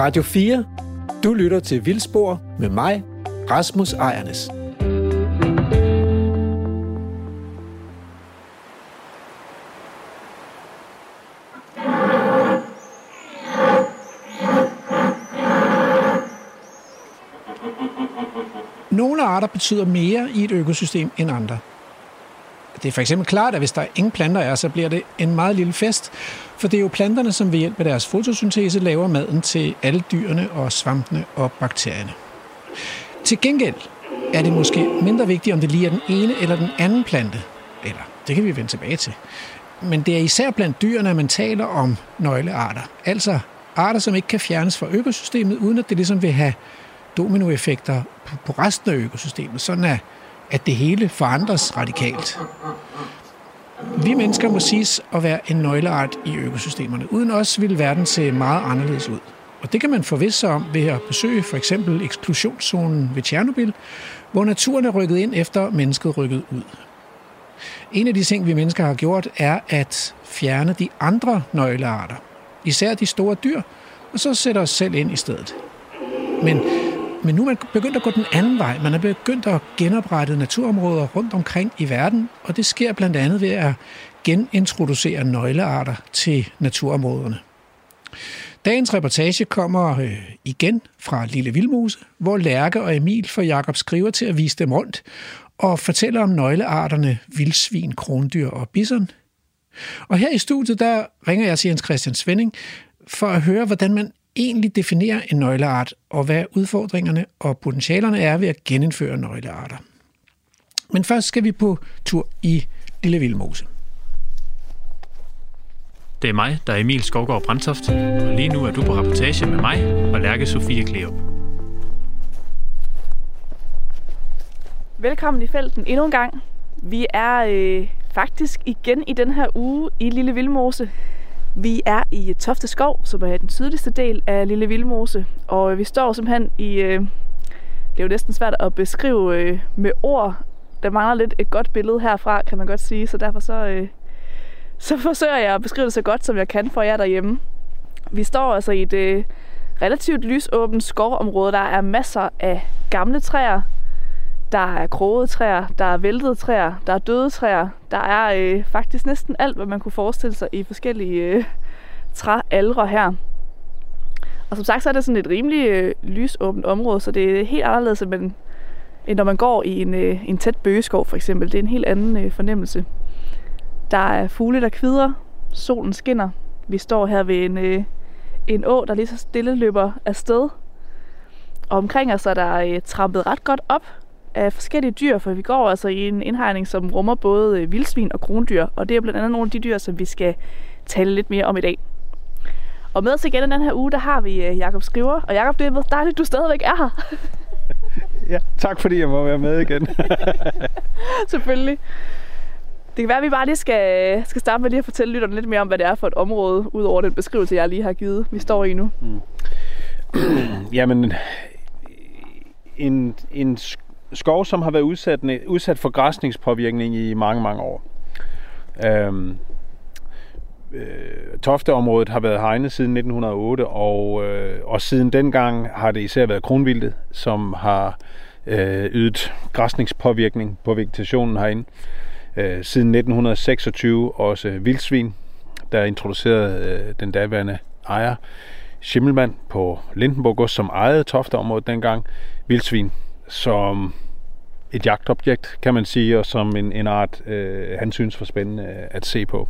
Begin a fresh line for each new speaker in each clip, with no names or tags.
Radio 4. Du lytter til Vildspor med mig, Rasmus Ejernes.
Nogle arter betyder mere i et økosystem end andre. Det er for eksempel klart, at hvis der ingen planter er, så bliver det en meget lille fest, for det er jo planterne, som ved hjælp af deres fotosyntese laver maden til alle dyrene og svampene og bakterierne. Til gengæld er det måske mindre vigtigt, om det lige er den ene eller den anden plante. Eller, det kan vi vende tilbage til. Men det er især blandt dyrene, at man taler om nøglearter. Altså arter, som ikke kan fjernes fra økosystemet, uden at det ligesom vil have dominoeffekter på resten af økosystemet, sådan er at det hele forandres radikalt. Vi mennesker må siges at være en nøgleart i økosystemerne. Uden os vil verden se meget anderledes ud. Og det kan man forvisse sig om ved at besøge for eksempel eksklusionszonen ved Tjernobyl, hvor naturen er rykket ind efter mennesket rykket ud. En af de ting, vi mennesker har gjort, er at fjerne de andre nøglearter. Især de store dyr, og så sætter os selv ind i stedet. Men men nu er man begyndt at gå den anden vej. Man er begyndt at genoprette naturområder rundt omkring i verden, og det sker blandt andet ved at genintroducere nøglearter til naturområderne. Dagens reportage kommer øh, igen fra Lille Vildmose, hvor Lærke og Emil får Jakob skriver til at vise dem rundt og fortæller om nøglearterne vildsvin, krondyr og bison. Og her i studiet, der ringer jeg til Jens Christian Svending for at høre, hvordan man egentlig definerer en nøgleart, og hvad udfordringerne og potentialerne er ved at genindføre nøglearter. Men først skal vi på tur i Lille Vildmose.
Det er mig, der er Emil Skovgaard Brandtoft, og lige nu er du på rapportage med mig og Lærke Sofie Kleop.
Velkommen i felten endnu en gang. Vi er øh, faktisk igen i den her uge i Lille Vildmose. Vi er i Tofte Skov, som er den sydligste del af Lille Vildmose, og øh, vi står simpelthen i... Øh, det er jo næsten svært at beskrive øh, med ord. Der mangler lidt et godt billede herfra, kan man godt sige, så derfor så, øh, så forsøger jeg at beskrive det så godt, som jeg kan for jer derhjemme. Vi står altså i et øh, relativt lysåbent skovområde. Der er masser af gamle træer, der er krogede træer, der er væltede træer, der er døde træer. Der er øh, faktisk næsten alt, hvad man kunne forestille sig i forskellige øh, træalre her. Og som sagt, så er det sådan et rimelig øh, lysåbent område, så det er helt anderledes, end, man, end når man går i en, øh, en tæt bøgeskov for eksempel. Det er en helt anden øh, fornemmelse. Der er fugle, der kvider. Solen skinner. Vi står her ved en, øh, en å, der lige så stille løber afsted. Og omkring os er der øh, trampet ret godt op af forskellige dyr, for vi går altså i en indhegning, som rummer både øh, vildsvin og krondyr, og det er blandt andet nogle af de dyr, som vi skal tale lidt mere om i dag. Og med os igen den her uge, der har vi øh, Jakob Skriver, og Jakob, det er dejligt, du stadigvæk er her.
ja, tak fordi jeg må være med igen.
Selvfølgelig. Det kan være, at vi bare lige skal, skal starte med lige at fortælle lytterne lidt mere om, hvad det er for et område, udover den beskrivelse, jeg lige har givet, vi står i nu. Mm.
Jamen, en, en skov, som har været udsat, udsat for græsningspåvirkning i mange, mange år. Øhm, øh, Tofteområdet har været hegnet siden 1908, og, øh, og siden dengang har det især været kronvildet, som har øh, ydet græsningspåvirkning på vegetationen herinde. Øh, siden 1926 også vildsvin, der introducerede øh, den daværende ejer, Schimmelmann på Lindenborg som ejede Tofteområdet dengang. Vildsvin som et jagtobjekt, kan man sige, og som en, en art, øh, han synes var spændende at se på.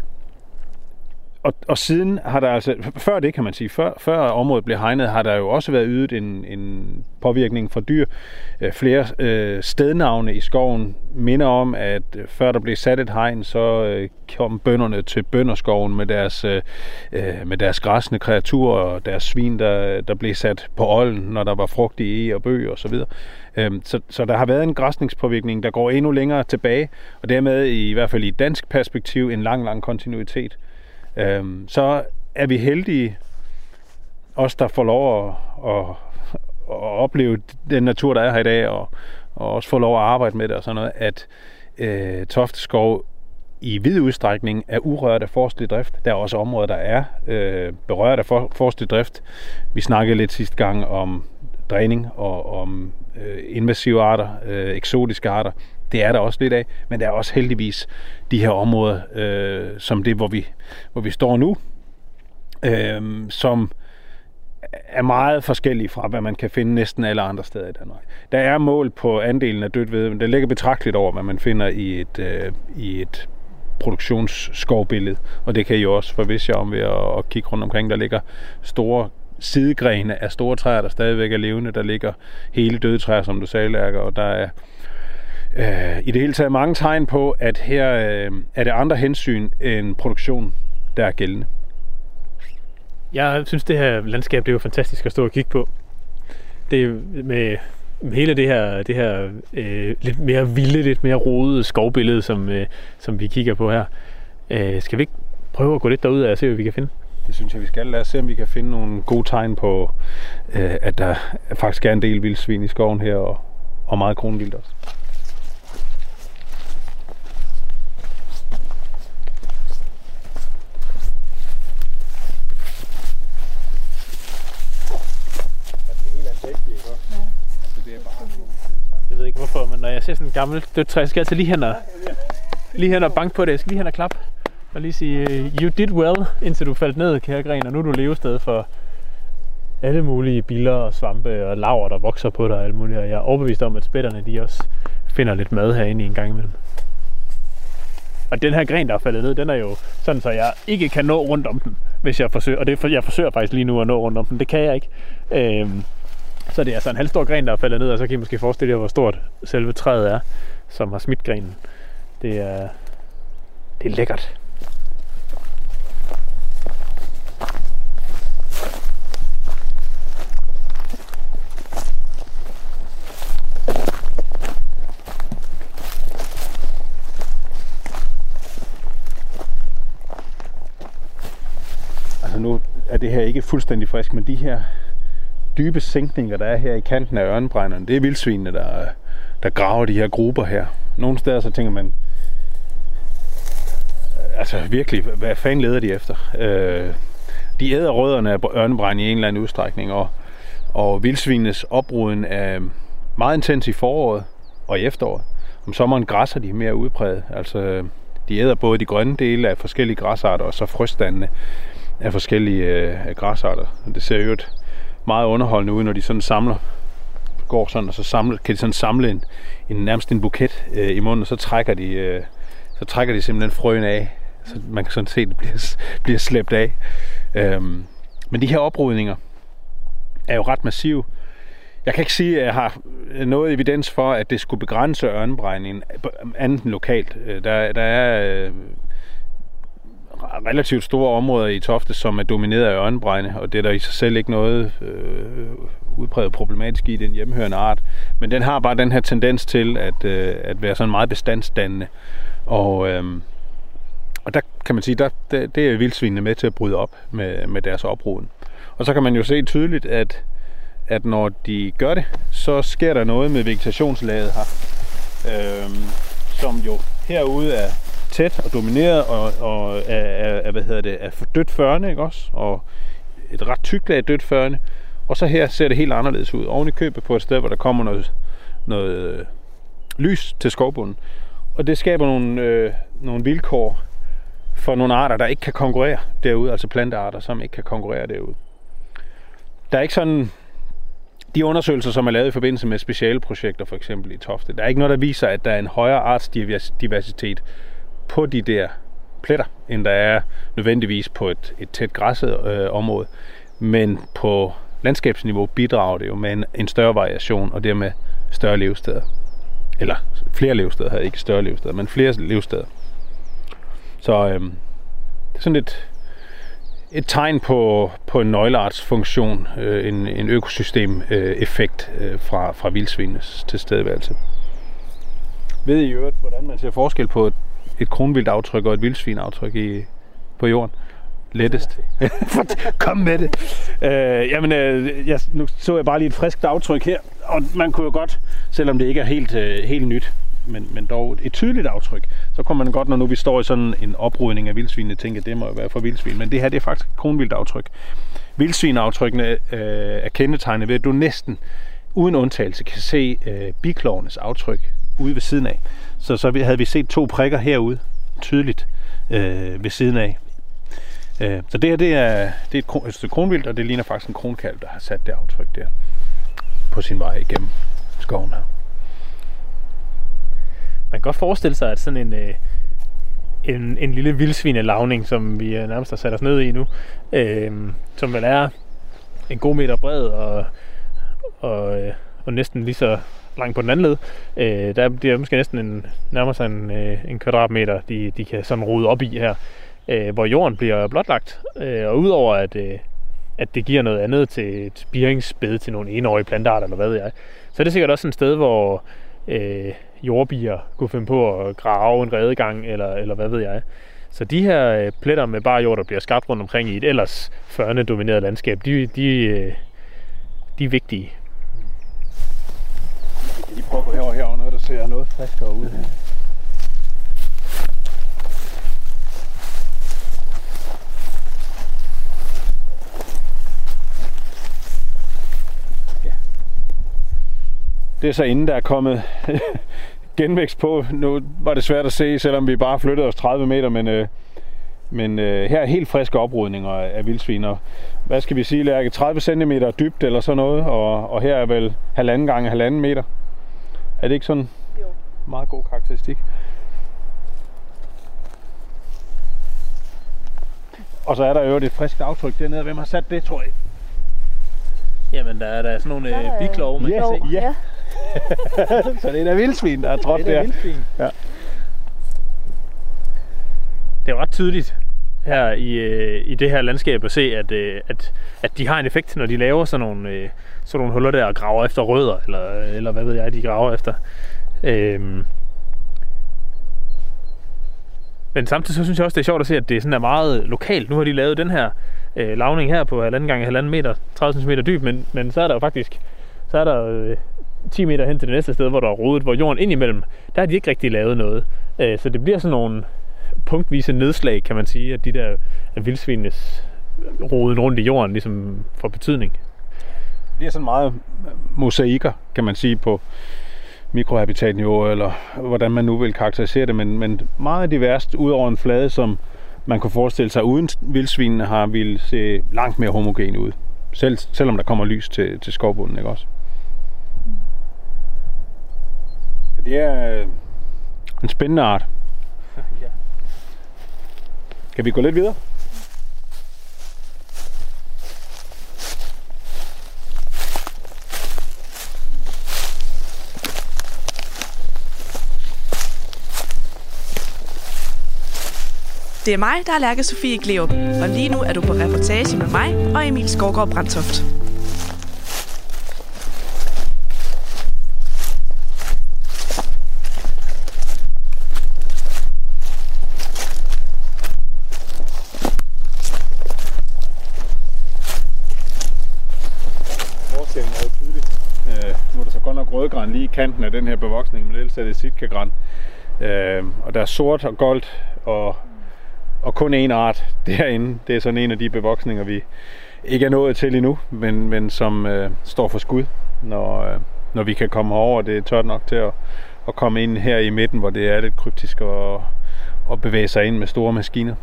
Og, og siden har der altså, før det kan man sige, før, før området blev hegnet, har der jo også været ydet en, en påvirkning fra dyr. Øh, flere øh, stednavne i skoven minder om, at øh, før der blev sat et hegn, så øh, kom bønderne til bønderskoven med deres, øh, øh, med deres græsne kreaturer og deres svin, der, der blev sat på olden, når der var frugt i e og bøg og så videre. Øhm, så, så der har været en græsningspåvirkning, der går endnu længere tilbage, og dermed i hvert fald i dansk perspektiv en lang, lang kontinuitet. Øhm, så er vi heldige, os der får lov at, at, at opleve den natur, der er her i dag, og, og også få lov at arbejde med det og sådan noget, at øh, Tofteskov i vid udstrækning er urørt af forstlig drift. Der er også områder, der er øh, berørt af for, forstlig drift. Vi snakkede lidt sidste gang om dræning og om øh, invasive arter, øh, eksotiske arter. Det er der også lidt af, men der er også heldigvis de her områder, øh, som det, hvor vi, hvor vi står nu, øh, som er meget forskellige fra, hvad man kan finde næsten alle andre steder i Danmark. Der er mål på andelen af dødt ved, men det ligger betragteligt over, hvad man finder i et, øh, i et produktionsskovbillede, og det kan I også forvisse jer om ved at, at kigge rundt omkring. Der ligger store sidegrene af store træer, der stadigvæk er levende. Der ligger hele døde træer, som du sagde, Lærker, og der er øh, i det hele taget mange tegn på, at her øh, er det andre hensyn end produktion, der er gældende.
Jeg synes, det her landskab det er jo fantastisk at stå og kigge på. Det med, med hele det her, det her øh, lidt mere vilde, lidt mere rodede skovbillede, som, øh, som vi kigger på her. Øh, skal vi ikke prøve at gå lidt derud og se, hvad vi kan finde?
Det synes jeg, vi skal. Lad os se, om vi kan finde nogle gode tegn på, øh, at der faktisk er en del vildsvin i skoven her, og, og meget kronvildt også.
Jeg ved ikke hvorfor, men når jeg ser sådan en gammel dødt træ, så skal jeg altså lige hen og, lige hen og banke på det. Jeg skal lige hen og klappe og lige sige, øh, you did well, indtil du faldt ned, kære gren, og nu er du levested for alle mulige biller og svampe og laver, der vokser på dig og alt muligt. Og jeg er overbevist om, at spætterne de også finder lidt mad herinde en gang imellem. Og den her gren, der er faldet ned, den er jo sådan, så jeg ikke kan nå rundt om den, hvis jeg forsøger. Og det, jeg forsøger faktisk lige nu at nå rundt om den. Det kan jeg ikke. Øhm, så det er altså en halvstor gren, der er faldet ned, og så kan I måske forestille jer, hvor stort selve træet er, som har smidt grenen. Det er, det er lækkert.
Altså nu er det her ikke fuldstændig frisk, men de her dybe sænkninger, der er her i kanten af ørnebrænderne, det er vildsvinene, der, der graver de her grupper her. Nogle steder så tænker man, altså virkelig, hvad fanden leder de efter? Øh, de æder rødderne af ørnebrænd i en eller anden udstrækning, og, og vildsvinenes opruden er meget intens i foråret og i efteråret. Om sommeren græsser de mere udpræget. Altså, øh, de æder både de grønne dele af forskellige græsarter, og så frøstandene af forskellige øh, græsarter. Og det ser jo meget underholdende ud, når de sådan samler, går sådan, og så samler, kan de sådan samle en, en nærmest en buket øh, i munden, og så trækker de, øh, så trækker de simpelthen frøen af, så man kan sådan se, at det bliver, bliver slæbt af. Øhm, men de her oprydninger er jo ret massive. Jeg kan ikke sige, at jeg har noget evidens for, at det skulle begrænse ørnebrændingen andet end lokalt. Øh, der, der er øh, relativt store områder i Tofte, som er domineret af ørnebrænde, og det er der i sig selv ikke noget øh, udpræget problematisk i den hjemmehørende art. Men den har bare den her tendens til at, øh, at være sådan meget bestandsdannende. Og, øh, og der kan man sige, der, det, det er vildsvinene med til at bryde op med, med deres opruden. Og så kan man jo se tydeligt, at, at når de gør det, så sker der noget med vegetationslaget her, øh, som jo herude er tæt og domineret og, og af, af, af, hvad hedder det, af dødt førne, ikke også? Og et ret tykt lag dødt førne. Og så her ser det helt anderledes ud. Oven i købet på et sted, hvor der kommer noget, noget øh, lys til skovbunden. Og det skaber nogle, øh, nogle vilkår for nogle arter, der ikke kan konkurrere derude. Altså plantearter, som ikke kan konkurrere derude. Der er ikke sådan de undersøgelser, som er lavet i forbindelse med specialprojekter, for eksempel i Tofte, der er ikke noget, der viser, at der er en højere artsdiversitet på de der pletter, end der er nødvendigvis på et, et tæt græsset øh, område. Men på landskabsniveau bidrager det jo med en, en større variation, og dermed større levesteder. Eller flere levesteder, ikke større levesteder, men flere levesteder. Så øh, det er sådan et, et tegn på, på en nøgleartsfunktion, øh, en, en økosystem-effekt øh, øh, fra, fra vildsvinenes tilstedeværelse. Ved I i øvrigt, hvordan man ser forskel på et, et kronvildaftryk og et vildsvinaftryk i, på jorden? Lettest. Kom med det. Øh, jamen, øh, jeg, nu så jeg bare lige et friskt aftryk her, og man kunne jo godt, selvom det ikke er helt, øh, helt nyt, men, men dog et tydeligt aftryk, så kunne man godt, når nu vi står i sådan en oprydning af vildsvinene, tænke, at det må jo være for vildsvin. Men det her, det er faktisk kronvildaftryk. Vildsvinaftrykkene øh, er kendetegnet ved, at du næsten uden undtagelse kan se øh, biklovenes aftryk ude ved siden af. Så, så vi, havde vi set to prikker herude, tydeligt øh, ved siden af. Øh, så det her, det er, det er et, kron, et stykke kronvildt, og det ligner faktisk en kronkalv, der har sat det aftryk der på sin vej igennem skoven her.
Man kan godt forestille sig, at sådan en, øh, en, en lille vildsvinelavning, som vi øh, nærmest har sat os ned i nu, øh, som vel er en god meter bred og, og, øh, og næsten lige så langt på den anden led, øh, der bliver måske næsten en, nærmere sig en, øh, en kvadratmeter, de, de kan sådan rode op i her, øh, hvor jorden bliver blotlagt. Øh, og udover at, øh, at det giver noget andet til et spiringsbed til nogle enårige plantarter, eller hvad ved jeg, så er det sikkert også et sted, hvor øh, jordbier kunne finde på at grave en redegang, eller, eller hvad ved jeg. Så de her øh, pletter med bare jord, der bliver skabt rundt omkring i et ellers førne domineret landskab, de, de, øh, de er vigtige.
Jeg lige prøve at gå herover herover, noget der ser noget friskere ud. Ja. Det er så inden der er kommet genvækst på. Nu var det svært at se, selvom vi bare flyttede os 30 meter, men, øh, men øh, her er helt friske oprydninger af vildsvin. Og hvad skal vi sige, Lærke? 30 cm dybt eller sådan noget, og, og her er vel halvanden gange halvanden meter. Er det ikke sådan
Jo.
meget god karakteristik? Og så er der jo et friskt aftryk dernede. Hvem har sat det, tror jeg?
Jamen, der er der sådan nogle
er-
øh, biklove, man
Ja,
kan se.
ja. så det er da vildsvin, der er trådt der.
vildsvin.
Ja.
Det er jo ret tydeligt her i, øh, i det her landskab og se, at, øh, at, at de har en effekt, når de laver sådan nogle, øh, sådan nogle huller der og graver efter rødder, eller, øh, eller hvad ved jeg, de graver efter. Øhm. Men samtidig så synes jeg også, det er sjovt at se, at det sådan er meget lokalt. Nu har de lavet den her øh, lavning her på halvanden gange halvanden meter, 30 cm dyb, men, men så er der jo faktisk så er der øh, 10 meter hen til det næste sted, hvor der er rodet, hvor jorden indimellem, der har de ikke rigtig lavet noget. Øh, så det bliver sådan nogle punktvise nedslag, kan man sige, at de der af vildsvinenes roden rundt i jorden ligesom får betydning.
Det er sådan meget mosaikker, kan man sige, på mikrohabitatniveau, eller hvordan man nu vil karakterisere det, men, men meget diverst, ud over en flade, som man kunne forestille sig uden vildsvinene har ville se langt mere homogen ud. Selv, selvom der kommer lys til, til skovbunden, ikke også? Så det er øh, en spændende art.
Ja.
Kan vi gå lidt videre?
Det er mig, der er Lærke Sofie Gleup, og lige nu er du på reportage med mig og Emil Skovgaard Brandtoft.
Forskellen er jo tydelig. Øh, nu er der så godt lige i kanten af den her bevoksning, men ellers er det sitkagran. Øh, og der er sort og gold og, og kun én art derinde. Det er sådan en af de bevoksninger, vi ikke er nået til endnu, men, men som øh, står for skud, når, øh, når vi kan komme herover. Det er tørt nok til at, at komme ind her i midten, hvor det er lidt kryptisk og, og bevæge sig ind med store maskiner.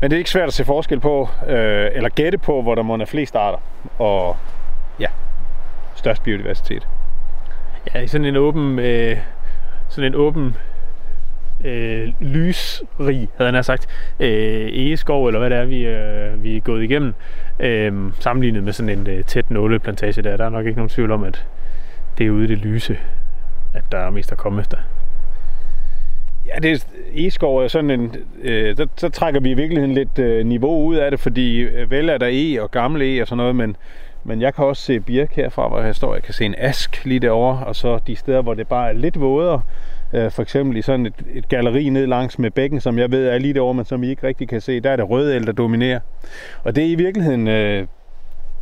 Men det er ikke svært at se forskel på, øh, eller gætte på, hvor der må er flest arter, og ja, størst biodiversitet.
Ja, i sådan en åben, øh, sådan en åben øh, lysrig, havde han sagt, øh, egeskov, eller hvad det er, vi, øh, vi er gået igennem, øh, sammenlignet med sådan en øh, tæt nåleplantage der. Der er nok ikke nogen tvivl om, at det er ude i det lyse, at der er mest at komme efter.
Ja, det er, egeskov er sådan en, øh, så, så trækker vi i virkeligheden lidt øh, niveau ud af det, fordi øh, vel er der e og gamle e og sådan noget, men, men jeg kan også se birk herfra, hvor jeg står. Jeg kan se en ask lige derovre, og så de steder, hvor det bare er lidt vådere. Øh, for eksempel i sådan et, et galleri ned langs med bækken, som jeg ved er lige derovre, men som I ikke rigtig kan se. Der er det røde el, der dominerer. Og det er i virkeligheden øh,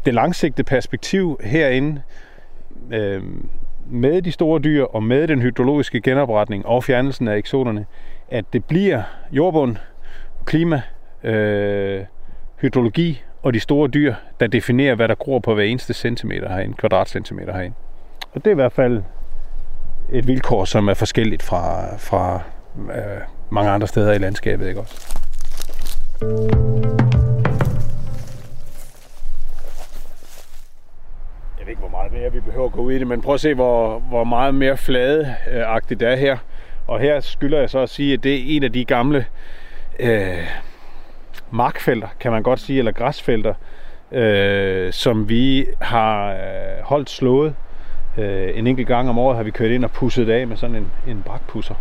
det langsigtede perspektiv herinde. Øh, med de store dyr og med den hydrologiske genopretning og fjernelsen af eksoterne, at det bliver jordbund, klima, øh, hydrologi og de store dyr, der definerer, hvad der gror på hver eneste centimeter herinde, kvadratcentimeter herinde. Og det er i hvert fald et vilkår, som er forskelligt fra, fra øh, mange andre steder i landskabet, ikke også? Jeg ved ikke, hvor meget mere vi behøver at gå ud i det, men prøv at se, hvor, hvor meget mere fladeagtigt det er her. Og her skylder jeg så at sige, at det er en af de gamle øh, markfelter, kan man godt sige, eller græsfelter, øh, som vi har øh, holdt slået. Øh, en enkelt gang om året har vi kørt ind og pusset det af med sådan en, en brakpusser.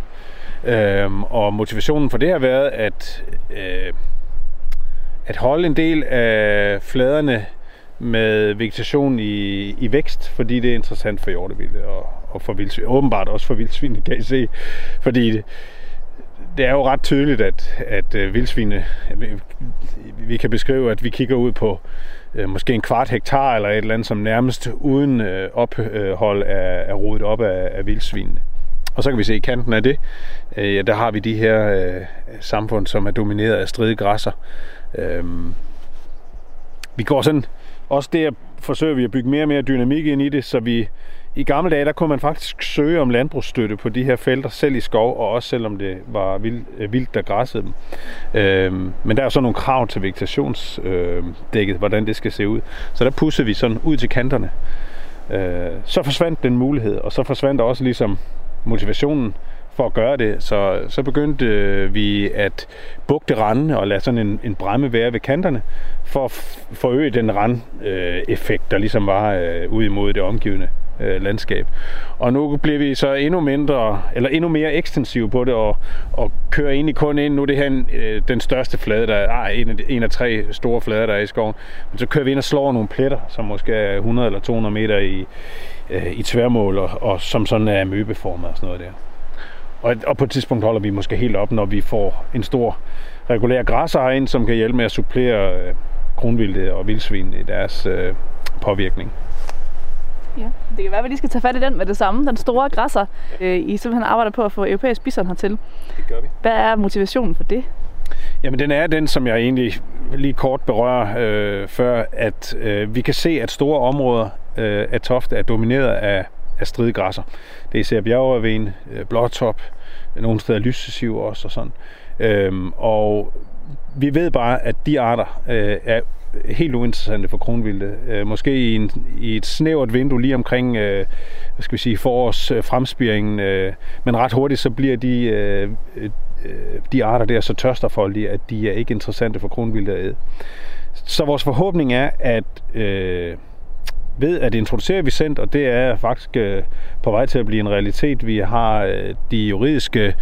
Øh, og motivationen for det har været, at, øh, at holde en del af fladerne med vegetation i, i vækst, fordi det er interessant for hjortevilde og, og for vildsvin. Åbenbart også for vildsvin, kan I se. Fordi det, er jo ret tydeligt, at, at øh, vildsvine, vi kan beskrive, at vi kigger ud på øh, måske en kvart hektar eller et eller andet, som nærmest uden øh, ophold er, er rodet op af, af vildsvinene. Og så kan vi se i kanten af det, øh, ja, der har vi de her øh, samfund, som er domineret af stride græsser. Øh, vi går sådan, også der forsøger vi at bygge mere og mere dynamik ind i det, så vi i gamle dage, der kunne man faktisk søge om landbrugsstøtte på de her felter, selv i skov, og også selvom det var vildt, øh, vildt der græssede dem. Øhm, men der er så nogle krav til vegetationsdækket, øh, hvordan det skal se ud. Så der pussede vi sådan ud til kanterne. Øh, så forsvandt den mulighed, og så forsvandt også ligesom motivationen for at gøre det. Så, så begyndte øh, vi at bugte randen og lade sådan en, en bremme være ved kanterne, for at forøge den rand-effekt, øh, der ligesom var øh, ud imod det omgivende øh, landskab. Og nu bliver vi så endnu mindre, eller endnu mere ekstensiv på det, og, og kører egentlig kun ind. Nu er det her en, øh, den største flade, der er en, af, en af tre store flader, der er i skoven. Men så kører vi ind og slår nogle pletter, som måske er 100 eller 200 meter i, øh, i tværmål, og, og som sådan er møbeformet og sådan noget der. Og, og på et tidspunkt holder vi måske helt op, når vi får en stor regulær græsser ind, som kan hjælpe med at supplere øh, kronvildet og vildsvin i deres øh, påvirkning.
Ja, det kan være, at vi lige skal tage fat i den med det samme. Den store græsser, øh, I simpelthen arbejder på at få europæisk bison hertil.
Det gør vi.
Hvad er motivationen for det?
Jamen den er den, som jeg egentlig lige kort berører øh, før, at øh, vi kan se, at store områder øh, af Tofte er domineret af, af stridgræsser. Det er især bjergereven, øh, blåtop, nogle steder lysesiv også og sådan. Øhm, og vi ved bare, at de arter øh, er helt uinteressante for kronvilde. Øh, måske i, en, i et snævert vindue lige omkring øh, hvad skal vi sige, forårs øh, fremspiringen, øh, men ret hurtigt så bliver de, øh, øh, de arter der så tørsterfoldige, at de er ikke interessante for kronvilde at æde. Så vores forhåbning er, at øh, ved at introducere Vicent, og det er faktisk øh, på vej til at blive en realitet. Vi har øh, de juridiske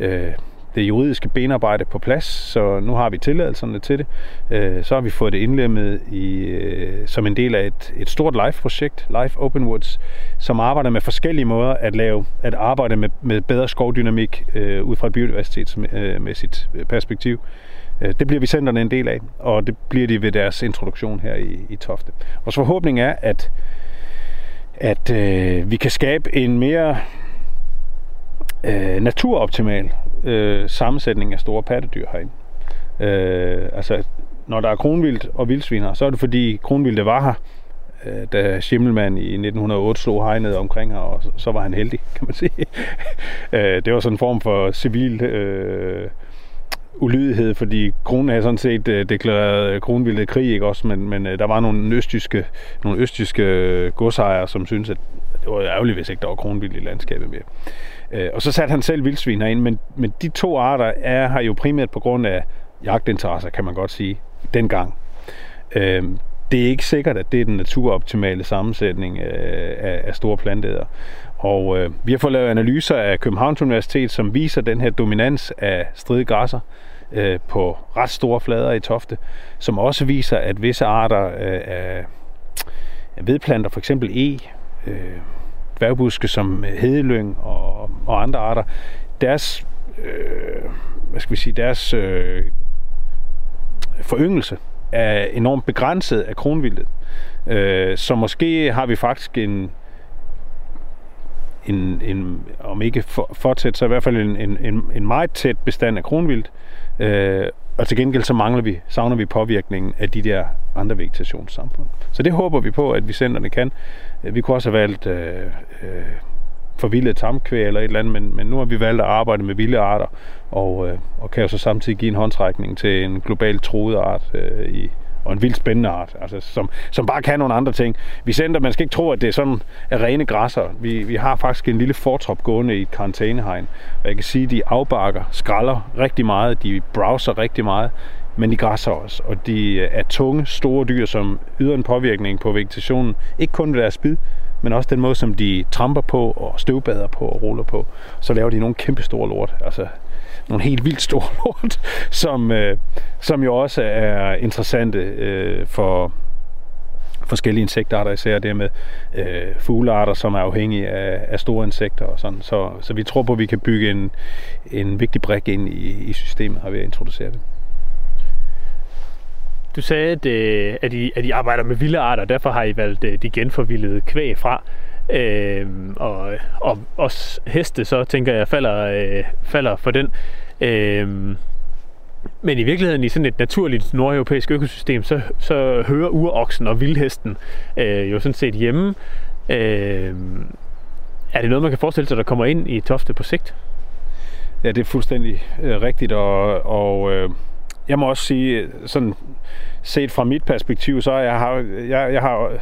øh, det juridiske benarbejde på plads, så nu har vi tilladelserne til det. Øh, så har vi fået det indlemmet i, øh, som en del af et, et stort live-projekt, Live Open Woods, som arbejder med forskellige måder at lave at arbejde med, med bedre skovdynamik øh, ud fra et biodiversitetsmæssigt øh, perspektiv. Øh, det bliver vi centerne en del af, og det bliver de ved deres introduktion her i, i Tofte. Vores forhåbning er, at, at øh, vi kan skabe en mere øh, naturoptimal øh, sammensætning af store pattedyr herinde. Øh, altså, når der er kronvildt og vildsviner, så er det fordi kronvildte var her, øh, da Schimmelmann i 1908 slog hegnet omkring her, og så, så var han heldig, kan man sige. øh, det var sådan en form for civil øh, ulydighed, fordi kronen havde sådan set øh, deklareret kronvildet krig, ikke også? Men, men øh, der var nogle østjyske, nogle østjyske øh, godsejere, som syntes, at det var ærgerligt, hvis ikke der var kronvildt i landskabet mere. Øh, og så satte han selv vildsvin ind, men, men de to arter er her jo primært på grund af jagtinteresser, kan man godt sige, dengang. Øh, det er ikke sikkert, at det er den naturoptimale sammensætning øh, af, af store planteder. Og øh, vi har fået lavet analyser af Københavns Universitet, som viser den her dominans af stridgræsser øh, på ret store flader i Tofte, som også viser, at visse arter øh, af vedplanter, for eksempel e, øh, dværgbuske som øh, hedelyng og, og andre arter, deres, øh, hvad skal vi sige, deres øh, foryngelse er enormt begrænset af kronvildet. Øh, så måske har vi faktisk en en, en om ikke for, fortsat, så i hvert fald en, en, en, en meget tæt bestand af kronvildt. Øh, og til gengæld så mangler vi, savner vi påvirkningen af de der andre vegetationssamfund. Så det håber vi på, at vi centerne kan. Øh, vi kunne også have valgt øh, øh, forvildet tamkvæg eller et eller andet, men, men nu har vi valgt at arbejde med vilde arter, og, øh, og kan jo så samtidig give en håndtrækning til en globalt troet art øh, i, og en vildt spændende art, altså, som, som bare kan nogle andre ting. Vi sender, man skal ikke tro, at det er sådan er rene græsser. Vi, vi har faktisk en lille fortrop gående i et karantænehegn, og jeg kan sige, at de afbakker, skralder rigtig meget, de browser rigtig meget, men de græsser også, og de øh, er tunge, store dyr, som yder en påvirkning på vegetationen, ikke kun ved deres spid, men også den måde, som de tramper på og støvbader på og ruller på. Så laver de nogle kæmpe store lort. Altså, nogle helt vildt store lort, som, øh, som jo også er interessante øh, for forskellige insektarter, især det med øh, fuglearter, som er afhængige af, af store insekter og sådan. Så, så vi tror på, at vi kan bygge en, en vigtig brik ind i, i systemet, har vi introduceret det.
Du sagde, at, øh, at, I, at I arbejder med vilde arter, og derfor har I valgt øh, de genforvildede kvæg fra. Øh, og, og også heste, så tænker jeg, falder, øh, falder for den. Øh, men i virkeligheden i sådan et naturligt nordeuropæisk økosystem, så, så hører uroksen og vildhesten øh, jo sådan set hjemme. Øh, er det noget, man kan forestille sig, der kommer ind i Tofte på sigt?
Ja, det er fuldstændig øh, rigtigt, og, og øh, jeg må også sige, sådan set fra mit perspektiv, så jeg har jeg, jeg har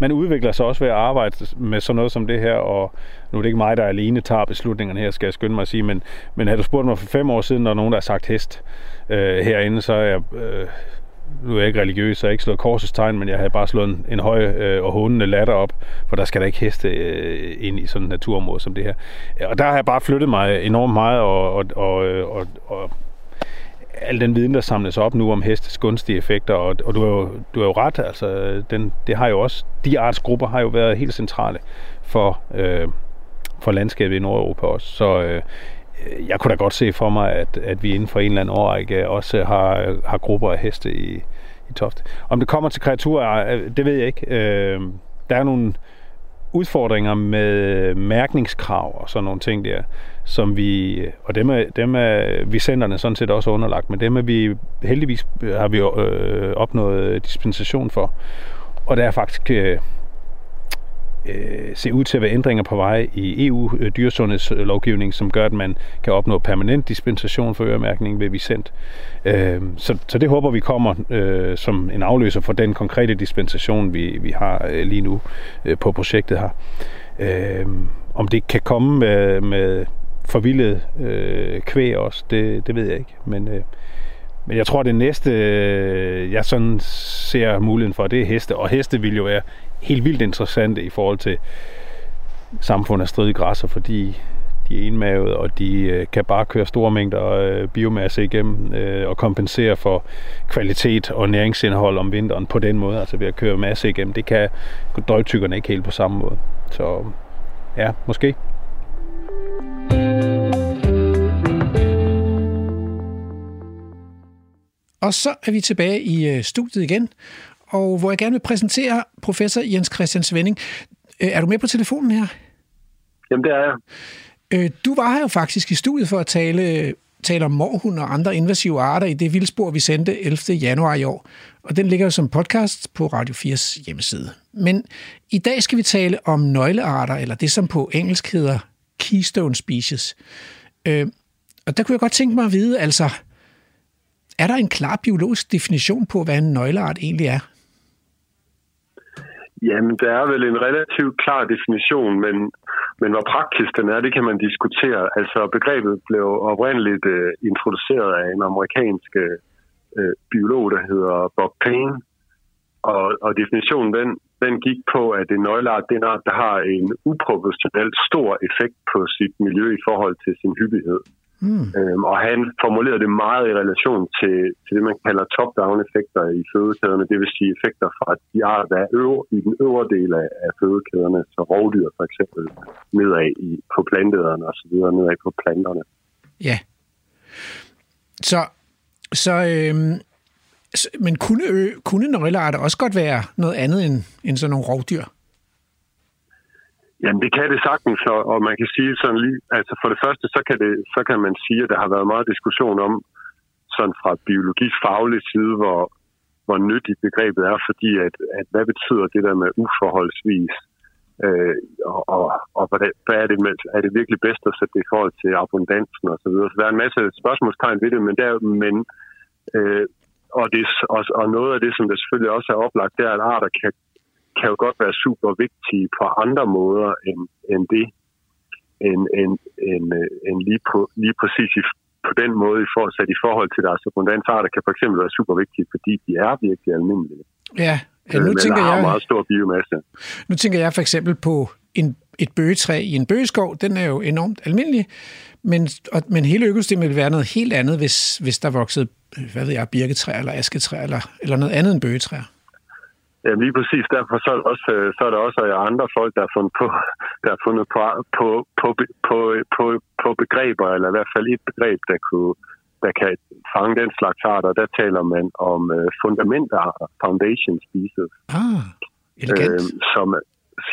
man udvikler sig også ved at arbejde med sådan noget som det her, og nu er det ikke mig, der alene tager beslutningerne her, skal jeg skynde mig at sige, men, men havde du spurgt mig for fem år siden, når nogen der har sagt hest øh, herinde, så er jeg... Øh, nu er jeg ikke religiøs, så jeg har ikke slået korsets tegn, men jeg havde bare slået en, en høj øh, og hundende latter op, for der skal der ikke heste øh, ind i sådan et naturområde som det her. Og der har jeg bare flyttet mig enormt meget, og, og, og, og, og al den viden, der samles op nu om hestes gunstige effekter, og, og du, har jo, du har jo ret, altså den, det har jo også, de artsgrupper har jo været helt centrale for, øh, for landskabet i Nordeuropa også. Så øh, jeg kunne da godt se for mig, at, at vi inden for en eller anden årrække også har, har grupper af heste i, i Toft. Om det kommer til kreaturer, øh, det ved jeg ikke. Øh, der er nogle udfordringer med mærkningskrav og sådan nogle ting der, som vi, og dem er, dem er vi centerne sådan set også underlagt, men dem er vi, heldigvis har vi øh, opnået dispensation for. Og der er faktisk øh, øh, se ud til at være ændringer på vej i EU-dyresundhedslovgivning, øh, som gør, at man kan opnå permanent dispensation for øremærkning ved Vicent. Øh, så, så det håber vi kommer øh, som en afløser for den konkrete dispensation, vi, vi har øh, lige nu øh, på projektet her. Øh, om det kan komme med, med forvildet øh, kvæg også, det, det ved jeg ikke. Men, øh, men jeg tror, det næste, øh, jeg sådan ser muligheden for, det er heste. Og heste vil jo være helt vildt interessante i forhold til samfundet af stridige græsser, fordi de er enmavede, og de øh, kan bare køre store mængder øh, biomasse igennem øh, og kompensere for kvalitet og næringsindhold om vinteren på den måde, altså ved at køre masse igennem. Det kan drøgtykkerne ikke helt på samme måde. Så ja, måske.
Og så er vi tilbage i øh, studiet igen, og hvor jeg gerne vil præsentere professor Jens Christian Svending. Øh, er du med på telefonen her?
Jamen, det er jeg.
Øh, du var her jo faktisk i studiet for at tale, tale om morhund og andre invasive arter i det vildspor, vi sendte 11. januar i år. Og den ligger jo som podcast på Radio 4's hjemmeside. Men i dag skal vi tale om nøglearter, eller det som på engelsk hedder keystone species. Og der kunne jeg godt tænke mig at vide, altså, er der en klar biologisk definition på, hvad en nøgleart egentlig er?
Jamen, der er vel en relativt klar definition, men, men hvor praktisk den er, det kan man diskutere. Altså, begrebet blev oprindeligt øh, introduceret af en amerikansk øh, øh biolog, der hedder Bob Payne. Og, og definitionen, den, den gik på, at en nøgleart, det er en art, der har en uproportionelt stor effekt på sit miljø i forhold til sin hyppighed. Mm. Øhm, og han formulerede det meget i relation til, til det, man kalder top-down-effekter i fødekæderne, det vil sige effekter fra de arter, der er øver, i den øvre del af, af fødekæderne, så rovdyr for eksempel nedad i, på plantederne og så videre, nedad på planterne.
Ja. Så, så øhm, men kunne, kunne nøglearter også godt være noget andet end, end sådan nogle rovdyr?
Jamen, det kan det sagtens, og, og man kan sige sådan lige, altså for det første, så kan, det, så kan man sige, at der har været meget diskussion om, sådan fra biologifaglig side, hvor, hvor nyttigt begrebet er, fordi at, at hvad betyder det der med uforholdsvis? Øh, og, og, og hvad, hvad er det med, er det virkelig bedst at sætte det i forhold til abundansen og så videre? Så der er en masse spørgsmålstegn ved det, men, der, men øh, og, det, og, og noget af det, som der selvfølgelig også er oplagt, det er, at arter kan, kan jo godt være super vigtige på andre måder end, end det, end, end, end, end lige, på, lige præcis i, på den måde i forhold, sat i forhold til deres abundansarter, kan for eksempel være super vigtige, fordi de er virkelig almindelige.
Ja, ja nu
Men
tænker
har
jeg,
meget stor biomasse.
nu tænker jeg for eksempel på en, et bøgetræ i en bøgeskov. Den er jo enormt almindelig, men, og, men hele økosystemet vil være noget helt andet, hvis, hvis der voksede, hvad ved jeg, birketræ eller asketræ eller, eller noget andet end bøgetræer.
Jamen lige præcis, derfor så er, der også, øh, så er der også andre folk, der har fundet på, der har fundet på, på, på, på, på, på begreber, eller i hvert fald et begreb, der, kunne, der kan fange den slags arter. Der taler man om uh, fundamentarter, foundation species,
Ah, elegant.
øh, som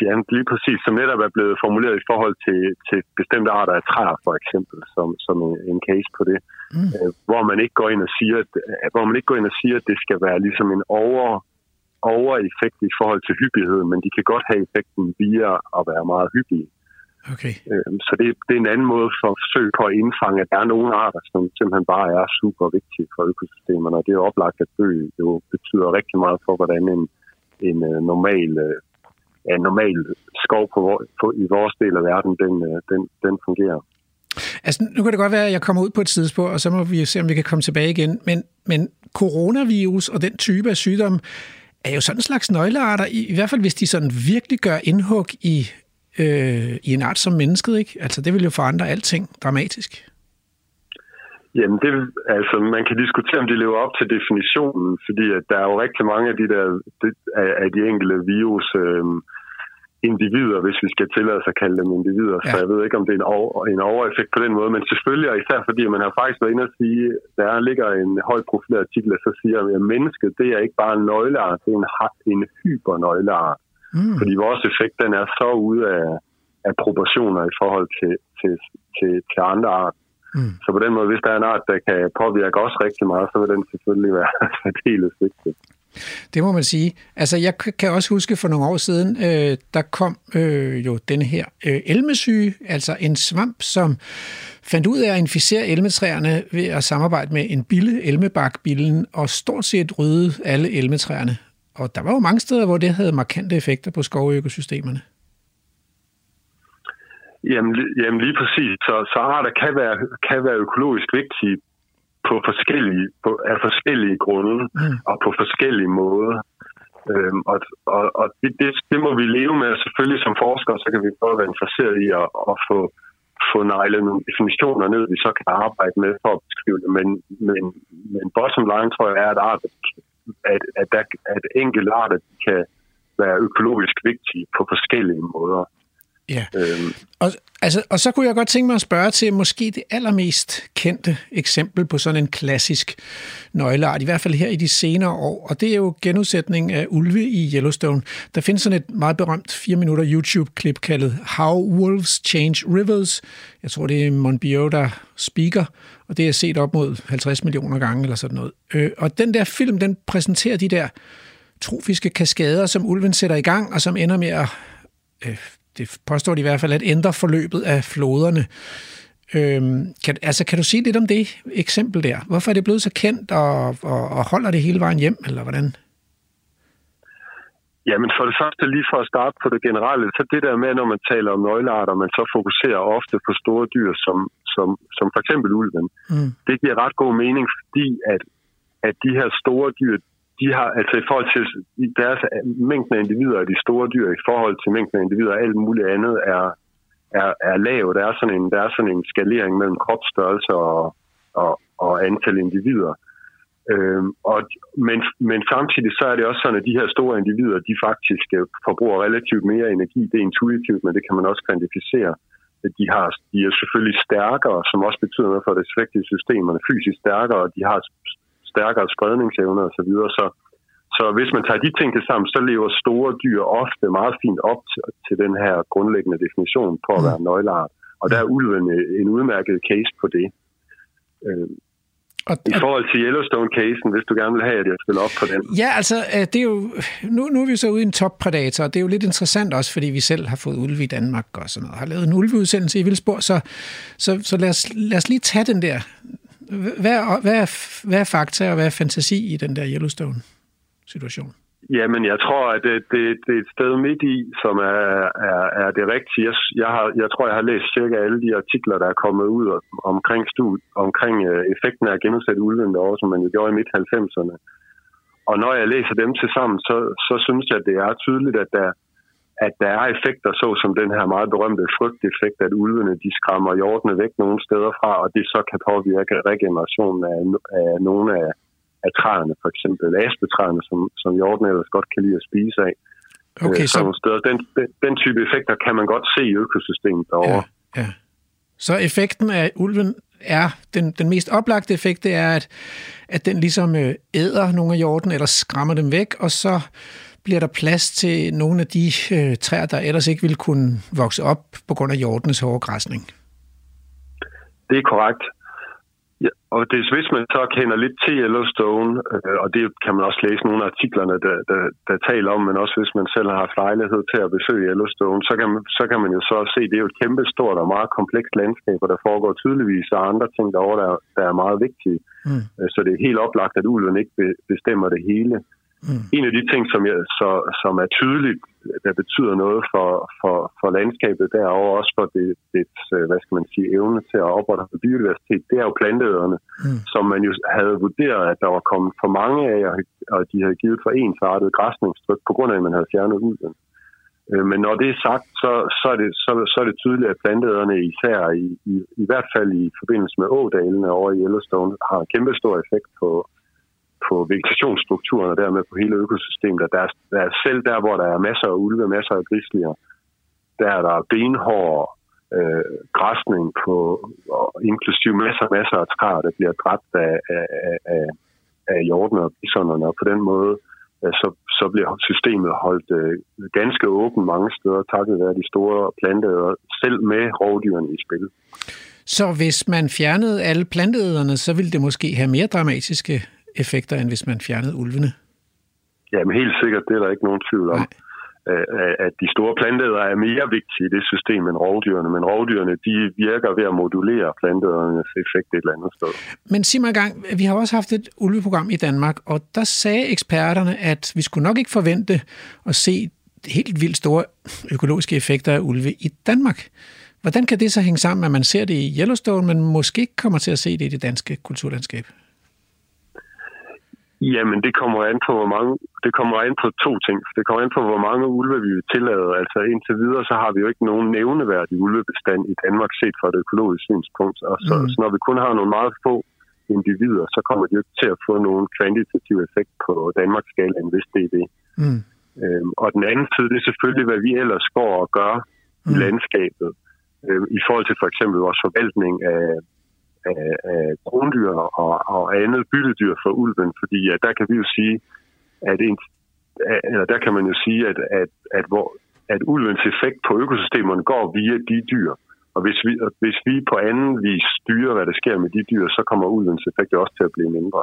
ja, lige præcis, som netop er blevet formuleret i forhold til, til bestemte arter af træer, for eksempel, som, som en, en case på det,
Mm.
øh, hvor man ikke går ind og siger, at, hvor man ikke går ind og siger, at det skal være ligesom en over overeffekt i forhold til hyppighed, men de kan godt have effekten via at være meget hyppige.
Okay.
Øh, Så det, det er en anden måde for at forsøge på at indfange, at der er nogle arter, som simpelthen bare er super vigtige for økosystemerne, og det er oplagt, at bøg jo betyder rigtig meget for, hvordan en, en øh, normal, øh, ja, en normal skov på, på, i vores del af verden, den, øh, den, den fungerer.
Altså, nu kan det godt være, at jeg kommer ud på et tidsspor, og så må vi se, om vi kan komme tilbage igen. Men, men coronavirus og den type af sygdom er jo sådan en slags nøglearter, i, i hvert fald hvis de sådan virkelig gør indhug i, øh, i en art som mennesket. Ikke? Altså, det vil jo forandre alting dramatisk.
Jamen, det, altså, man kan diskutere, om de lever op til definitionen, fordi at der er jo rigtig mange af de der de, af, af de enkelte virus øh, individer, hvis vi skal tillade os at kalde dem individer. Ja. Så jeg ved ikke, om det er en, over, en overeffekt på den måde, men selvfølgelig, og især fordi man har faktisk været inde og sige, der ligger en højt profileret artikel, der så siger, at mennesket, det er ikke bare en nøgleart, det er en, en hypernøgleart.
Mm.
Fordi vores effekt, den er så ude af, af proportioner i forhold til, til, til, til andre arter.
Mm.
Så på den måde, hvis der er en art, der kan påvirke os rigtig meget, så vil den selvfølgelig være særdeles vigtig.
Det må man sige. Altså, jeg kan også huske for nogle år siden, øh, der kom øh, jo den her øh, elmesyge, altså en svamp, som fandt ud af at inficere elmetræerne ved at samarbejde med en bille, elmebakbillen, og stort set rydde alle elmetræerne. Og der var jo mange steder, hvor det havde markante effekter på skovøkosystemerne.
Jamen, jamen lige præcis. Så, så arter kan være, kan være økologisk vigtige på forskellige, på, af forskellige grunde
Mm.
og på forskellige måder. Øhm, og og, og det, det, det må vi leve med. Selvfølgelig som forskere, så kan vi prøve at være interesseret i at, at få, få neglet nogle definitioner ned, vi så kan arbejde med for at beskrive det. Men, men, men bottom line tror jeg er, at, art, at, at, der, at enkelte arter kan være økologisk vigtige på forskellige måder.
Ja.
Øhm,
Og, altså, og så kunne jeg godt tænke mig at spørge til måske det allermest kendte eksempel på sådan en klassisk nøgleart, i hvert fald her i de senere år, og det er jo genudsætning af ulve i Yellowstone. Der findes sådan et meget berømt 4 minutter YouTube-klip kaldet How Wolves Change Rivers. Jeg tror, det er Monbiot, der speaker, og det er set op mod 50 millioner gange eller sådan noget. Øh, og den der film, den præsenterer de der trofiske kaskader, som ulven sætter i gang, og som ender med at øh, det påstår de i hvert fald, at ændre forløbet af floderne. Øhm, kan, altså, kan du sige lidt om det eksempel der? Hvorfor er det blevet så kendt, og, og, og holder det hele vejen hjem, eller hvordan?
Jamen for det første, lige for at starte på det generelle, så det der med, når man taler om nøglearter, man så fokuserer ofte på store dyr, som, som, som for eksempel ulven.
Mm.
Det giver ret god mening, fordi at, at de her store dyr, de har, altså i forhold til deres øh, mængden af individer, de store dyr i forhold til mængden af individer og alt muligt andet, er, er, er lav. Der er, sådan en, der er sådan en skalering mellem kropsstørrelse og, og, og antal individer. Øhm, og, men, men samtidig så er det også sådan, at de her store individer, de faktisk øh, forbruger relativt mere energi. Det er intuitivt, men det kan man også kvantificere. De, har, de er selvfølgelig stærkere, som også betyder noget for det effektive systemerne, fysisk stærkere, og de har stærkere spredningsevner osv. Så, så, Så hvis man tager de ting til sammen, så lever store dyr ofte meget fint op til, til den her grundlæggende definition på at være nøgleart. Og der er ulven en udmærket case på det. Øh, I forhold til Yellowstone-casen, hvis du gerne vil have, at jeg spiller op på den.
Ja, altså, øh, det er jo, nu, nu er vi jo så ude i en toppredator, og det er jo lidt interessant også, fordi vi selv har fået ulve i Danmark og sådan noget. Har lavet en ulveudsendelse i Vildsborg, så, så, så lad, os, lad os lige tage den der. Hvad, er- hvad, er, hvad er fakta og hvad er fantasi i den der Yellowstone-situation?
Jamen, jeg tror, at det, det, det er et sted midt i, som er, er, er det rigtige. Jeg, jeg, har, jeg tror, jeg har læst cirka alle de artikler, der er kommet ud omkring, stud, omkring øh, effekten af at genudsætte ulven derovre, som man jo gjorde i midt-90'erne. Og når jeg læser dem til sammen, så, så synes jeg, at det er tydeligt, at der, at der er effekter, så som den her meget berømte frygteffekt, at ulvene de skræmmer hjortene væk nogle steder fra, og det så kan påvirke regenerationen af, af nogle af, af træerne, for eksempel aspetræerne, som, som hjortene ellers godt kan lide at spise af.
Okay,
Øh,
så,
steder. Den, den, den type effekter kan man godt se i økosystemet derovre.
ja, ja. så effekten af ulven er, den, den mest oplagte effekt, det er, at, at den ligesom øh, æder nogle af hjorten, eller skræmmer dem væk, og så bliver der plads til nogle af de øh, træer, der ellers ikke ville kunne vokse op på grund af hjortenes hårde græsning.
Det er korrekt. Ja, og det, er, hvis man så kender lidt til Yellowstone, øh, og det kan man også læse nogle af artiklerne, der, der, der taler om, men også hvis man selv har haft lejlighed til at besøge Yellowstone, så kan, man, så kan man jo så se, det er jo et kæmpe stort og meget komplekst landskab, og der foregår tydeligvis og andre ting derovre, der, der er meget vigtige.
Mm.
Øh, Så det er helt oplagt, at ulven ikke be- bestemmer det hele.
Mm.
En af de ting, som, jeg, så, som er tydeligt, der betyder noget for, for, for landskabet derovre, også for det, dets, øh, hvad skal man sige, evne til at opretholde biodiversitet, det er jo planteøderne,
Mm.
som man jo havde vurderet, at der var kommet for mange af, og- de havde givet for ensartet græsningstryk, på grund af, at man havde fjernet ulven. Øh, Men når det er sagt, så, så, er, det, så, så er det tydeligt, at planteæderne især i, i, i hvert fald i forbindelse med ådalene over i Yellowstone har en kæmpe stor effekt på, på vegetationsstrukturen og dermed på hele økosystemet. Og Der er, der er selv der, hvor der er masser af ulve, masser af grislier, der er der benhård øh, græsning på, og inklusive masser masser af træer, der bliver dræbt af, af, af- af, af og bisonerne, og på den måde øh, så, så bliver systemet holdt øh, ganske åbent mange steder, takket være de store planteæder, selv med rovdyrene i spil.
Så hvis man fjernede alle planteæderne, så ville det måske have mere dramatiske effekter, end hvis man fjernede ulvene.
Jamen helt sikkert, det er der ikke nogen tvivl om.
Nej.
At de store planteæder er mere vigtige i det system end rovdyrene, men rovdyrene de virker ved at modulere planteædernes effekt et eller andet sted.
Men sig mig gang, vi har også haft et ulveprogram i Danmark, og der sagde eksperterne, at vi skulle nok ikke forvente at se helt vildt store økologiske effekter af ulve i Danmark. Hvordan kan det så hænge sammen, at man ser det i Yellowstone, men måske ikke kommer til at se det i det danske kulturlandskab?
Jamen, det kommer an på, hvor mange, det kommer an på to ting. Det kommer an på, hvor mange ulve vi vil tillade. Altså indtil videre, så har vi jo ikke nogen nævneværdig ulvebestand i Danmark set fra et økologisk synspunkt. Og så,
Mm.
så når vi kun har nogle meget få individer, så kommer de jo ikke til at få nogen kvantitativ effekt på Danmarks skalaen, hvis det er det.
Mm.
Øhm, og den anden side, det er selvfølgelig, hvad vi ellers går og gør mm. i landskabet. Øhm, I forhold til for eksempel vores forvaltning af, af, af krondyr og, og andet byttedyr for ulven, fordi at der kan vi jo sige, at, en, eller der kan man jo sige, at, at, at, hvor, at ulvens effekt på økosystemerne går via de dyr. Og hvis vi, hvis vi på anden vis styrer, hvad der sker med de dyr, så kommer ulvens effekt også til at blive mindre.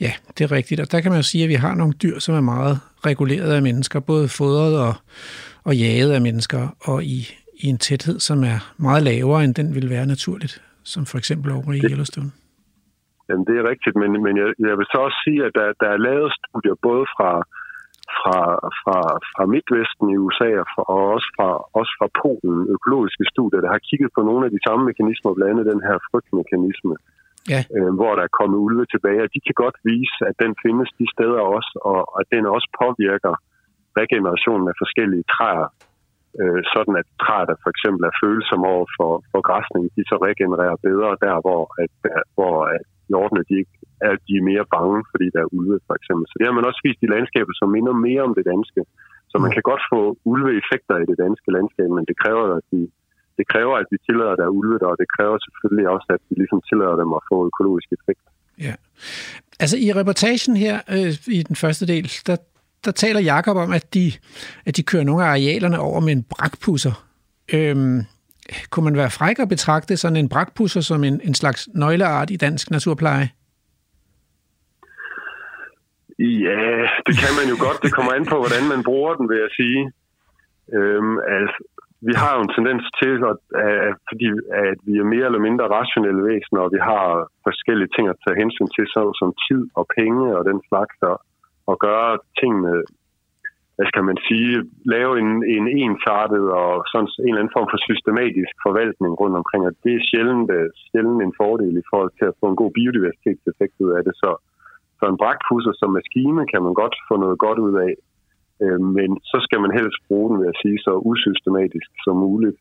Ja, det er rigtigt. Og der kan man jo sige, at vi har nogle dyr, som er meget reguleret af mennesker, både fodret og, og jaget af mennesker, og i, i en tæthed, som er meget lavere, end den ville være naturligt, som for eksempel over i Yellowstone.
Jamen, det er rigtigt, men, men jeg, jeg vil så også sige, at der, der er lavet studier både fra, fra, fra, fra Midtvesten i USA og, fra, og også, fra, også fra Polen, økologiske studier, der har kigget på nogle af de samme mekanismer, blandt andet den her frygtmekanisme,
Ja.
øh, hvor der er kommet ulve tilbage, og de kan godt vise, at den findes de steder også, og at den også påvirker regenerationen af forskellige træer, øh, sådan at træer, for eksempel er følsomme over for, for græsning, de så regenererer bedre der, hvor, at, der, hvor at hjortene de ikke er, de er mere bange, fordi der er ulve for eksempel. Så det har man også vist i landskabet, som minder mere om det danske. Så man kan godt få ulveeffekter i det danske landskab, men det kræver, at de, det kræver, at vi tillader, at der er ulve der, og det kræver selvfølgelig også, at vi ligesom tillader dem at få økologisk effekt.
Ja. Altså i reportagen her øh, i den første del, der, der taler Jakob om, at de, at de kører nogle af arealerne over med en brakpusser. Øhm, kunne man være fræk og betragte sådan en brakpusser som en, en slags nøgleart i dansk naturpleje?
Ja, det kan man jo godt. Det kommer an på, hvordan man bruger den, vil jeg sige. Øhm, altså, vi har jo en tendens til, at, at, fordi at vi er mere eller mindre rationelle væsener, og vi har forskellige ting at tage hensyn til, så som tid og penge og den slags, og, og gøre tingene, hvad skal man sige, lave en, en ensartet og sådan en eller anden form for systematisk forvaltning rundt omkring, og det er sjældent, øh, sjældent en fordel i forhold til at få en god biodiversitetseffekt ud af det. Så, så en bragtpusser som maskine kan man godt få noget godt ud af, Øh, men så skal man helst bruge den, vil jeg sige, så usystematisk som muligt.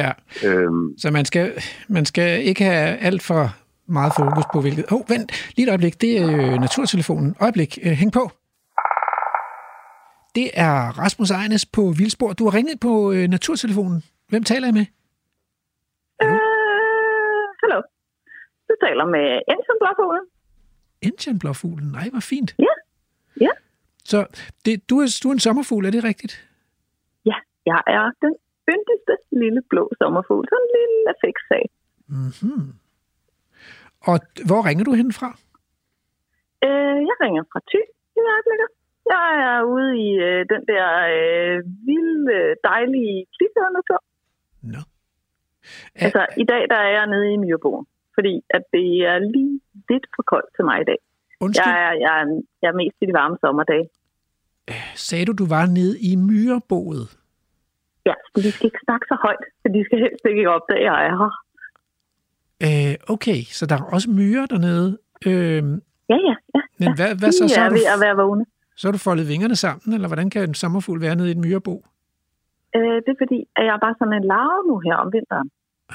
Ja, øhm. så man skal, man skal ikke have alt for meget fokus på hvilket... Åh, oh, vent, lige et øjeblik, det er øh, naturtelefonen. Øjeblik, øh, hæng på. Det er Rasmus Ejnes på Vildspor. Du har ringet på øh, naturtelefonen. Hvem taler jeg med?
Hallo? Hallo. Du taler med Ensenblåfuglen.
Ensenblåfuglen? Nej, hvor fint.
Ja. Ja.
Så det, du, er, du er en sommerfugl, er det rigtigt?
Ja, jeg er den yndigste lille blå sommerfugl. Sådan en lille sag.
Mm-hmm. Og hvor ringer du hen fra?
Øh, jeg ringer fra Thy i øjeblikket. Jeg er ude i øh, den der øh, vilde, dejlige klitternatur.
Nå.
Er... Altså, i dag der er jeg nede i Myrboen, fordi at det er lige lidt for koldt til mig i dag.
Undskyld.
Jeg er, jeg, er, jeg er mest i de varme sommerdage.
Sagde du, du var nede i myreboet?
Ja, de skal ikke snakke så højt, for de skal helst ikke opdage, at jeg er her.
Øh, okay, så der er også myrer dernede. Øh,
ja, ja, ja.
Men hvad, hvad så? Så
er, du, ved at være vågne.
Så har du foldet vingerne sammen, eller hvordan kan en sommerfugl være nede i et myrebo?
Øh, det er fordi, at jeg er bare sådan en larve nu her om vinteren.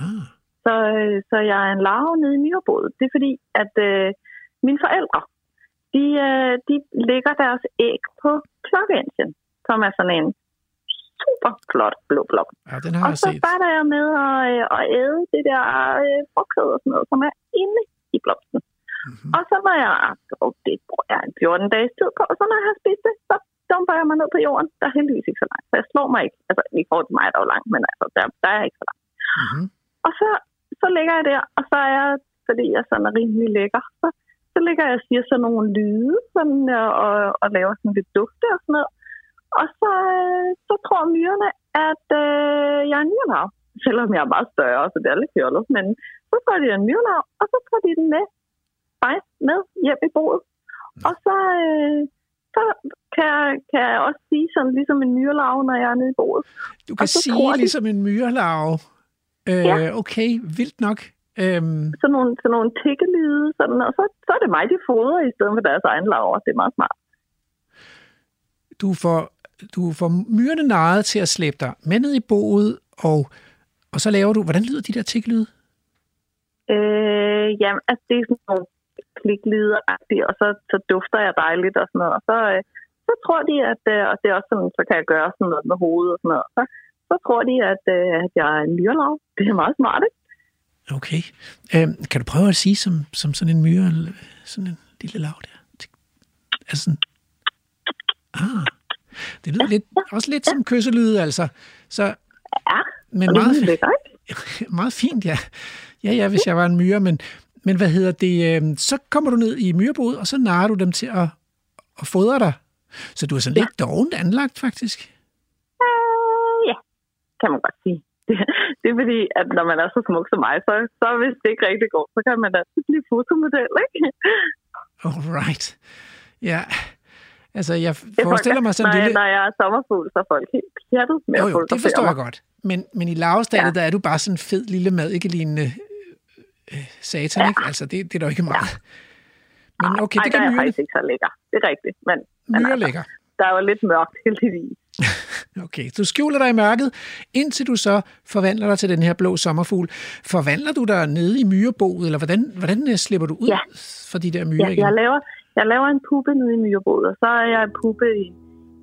Ah.
Så, øh, så jeg er en larve nede i myreboet. Det er fordi, at øh, mine forældre, de, øh, de lægger deres æg på klokkensien, som er sådan en super flot blå blok.
Ja, den har
og så starter jeg med at, øh, at æde det der øh, frugtkød og sådan noget, som er inde i blomsten. Mm-hmm. Og så når jeg, og det bruger jeg en 14 dages tid på, og så når jeg har spist det, så dumper jeg mig ned på jorden. Der er heldigvis ikke så langt, så jeg slår mig ikke. Altså, i forhold til mig er der jo langt, men altså, der, der er ikke så langt.
Mm-hmm.
Og så, så ligger jeg der, og så er jeg, fordi jeg sådan er rimelig lækker, så så ligger jeg og siger sådan nogle lyde sådan, og, og, og laver sådan lidt dufte og sådan noget. Og så, øh, så tror myrerne, at øh, jeg er en myrelav. Selvom jeg er meget større, så det er lidt fjollet. Men så tror de, at jeg en myrelav, og så tror de den med, mig med hjem i boet. Og så, øh, så kan, jeg, kan jeg også sige sådan ligesom en myrelav, når jeg er nede i boet.
Du kan sige ligesom de, en myrelav? Øh, ja. Okay, vildt nok.
Øhm... Sådan nogle, sådan nogle tikkelyde, sådan, og så, så er det mig, de fodrer i stedet for deres egen laver. Det er meget smart.
Du får, du får myrerne naret til at slæbe dig med ned i boet, og, og så laver du... Hvordan lyder de der tikkelyde?
Øh, jamen, altså det er sådan nogle kliklyde og så, så dufter jeg dejligt og sådan noget. Og så, øh, så tror de, at øh, og det er også sådan, så kan jeg gøre sådan noget med hovedet og sådan noget. Så, så tror de, at, øh, at jeg er en myrelav. Det er meget smart, ikke?
Okay. Øhm, kan du prøve at sige som, som sådan en myre, sådan en lille lav der? Altså sådan, ah, det lyder lidt, også lidt som kysselyde, altså. Så,
ja,
men meget, meget fint, ja. Ja, ja, hvis jeg var en myre, men, men hvad hedder det? Øh, så kommer du ned i myreboet, og så narer du dem til at, at fodre dig. Så du er sådan ja. lidt dovent anlagt, faktisk.
Øh, ja, kan man godt sige det, det er fordi, at når man er så smuk som mig, så, så hvis det ikke rigtig går, så kan man da blive fotomodel, ikke?
Alright. Ja. Altså, jeg forestiller mig sådan
en
lille...
Når jeg er sommerfugl, så er folk helt pjattet med
jo,
jo,
jo, det forstår jeg godt. Men, men i lavestadiet, ja. der er du bare sådan en fed lille mad, ikke lignende øh, satan, ja. ikke? Altså, det, det er da ikke meget. Ja. Men okay, Ej, det kan
der er faktisk ikke så lækker. Det er rigtigt. Men,
men altså, lækker.
Der er jo lidt mørkt, heldigvis.
Okay, du skjuler dig i mørket, indtil du så forvandler dig til den her blå sommerfugl. Forvandler du dig nede i myreboet, eller hvordan, hvordan øh, slipper du ud
ja.
for de der myrer
ja,
igen?
Jeg laver, jeg laver en puppe nede i myreboet, og så er jeg en puppe i,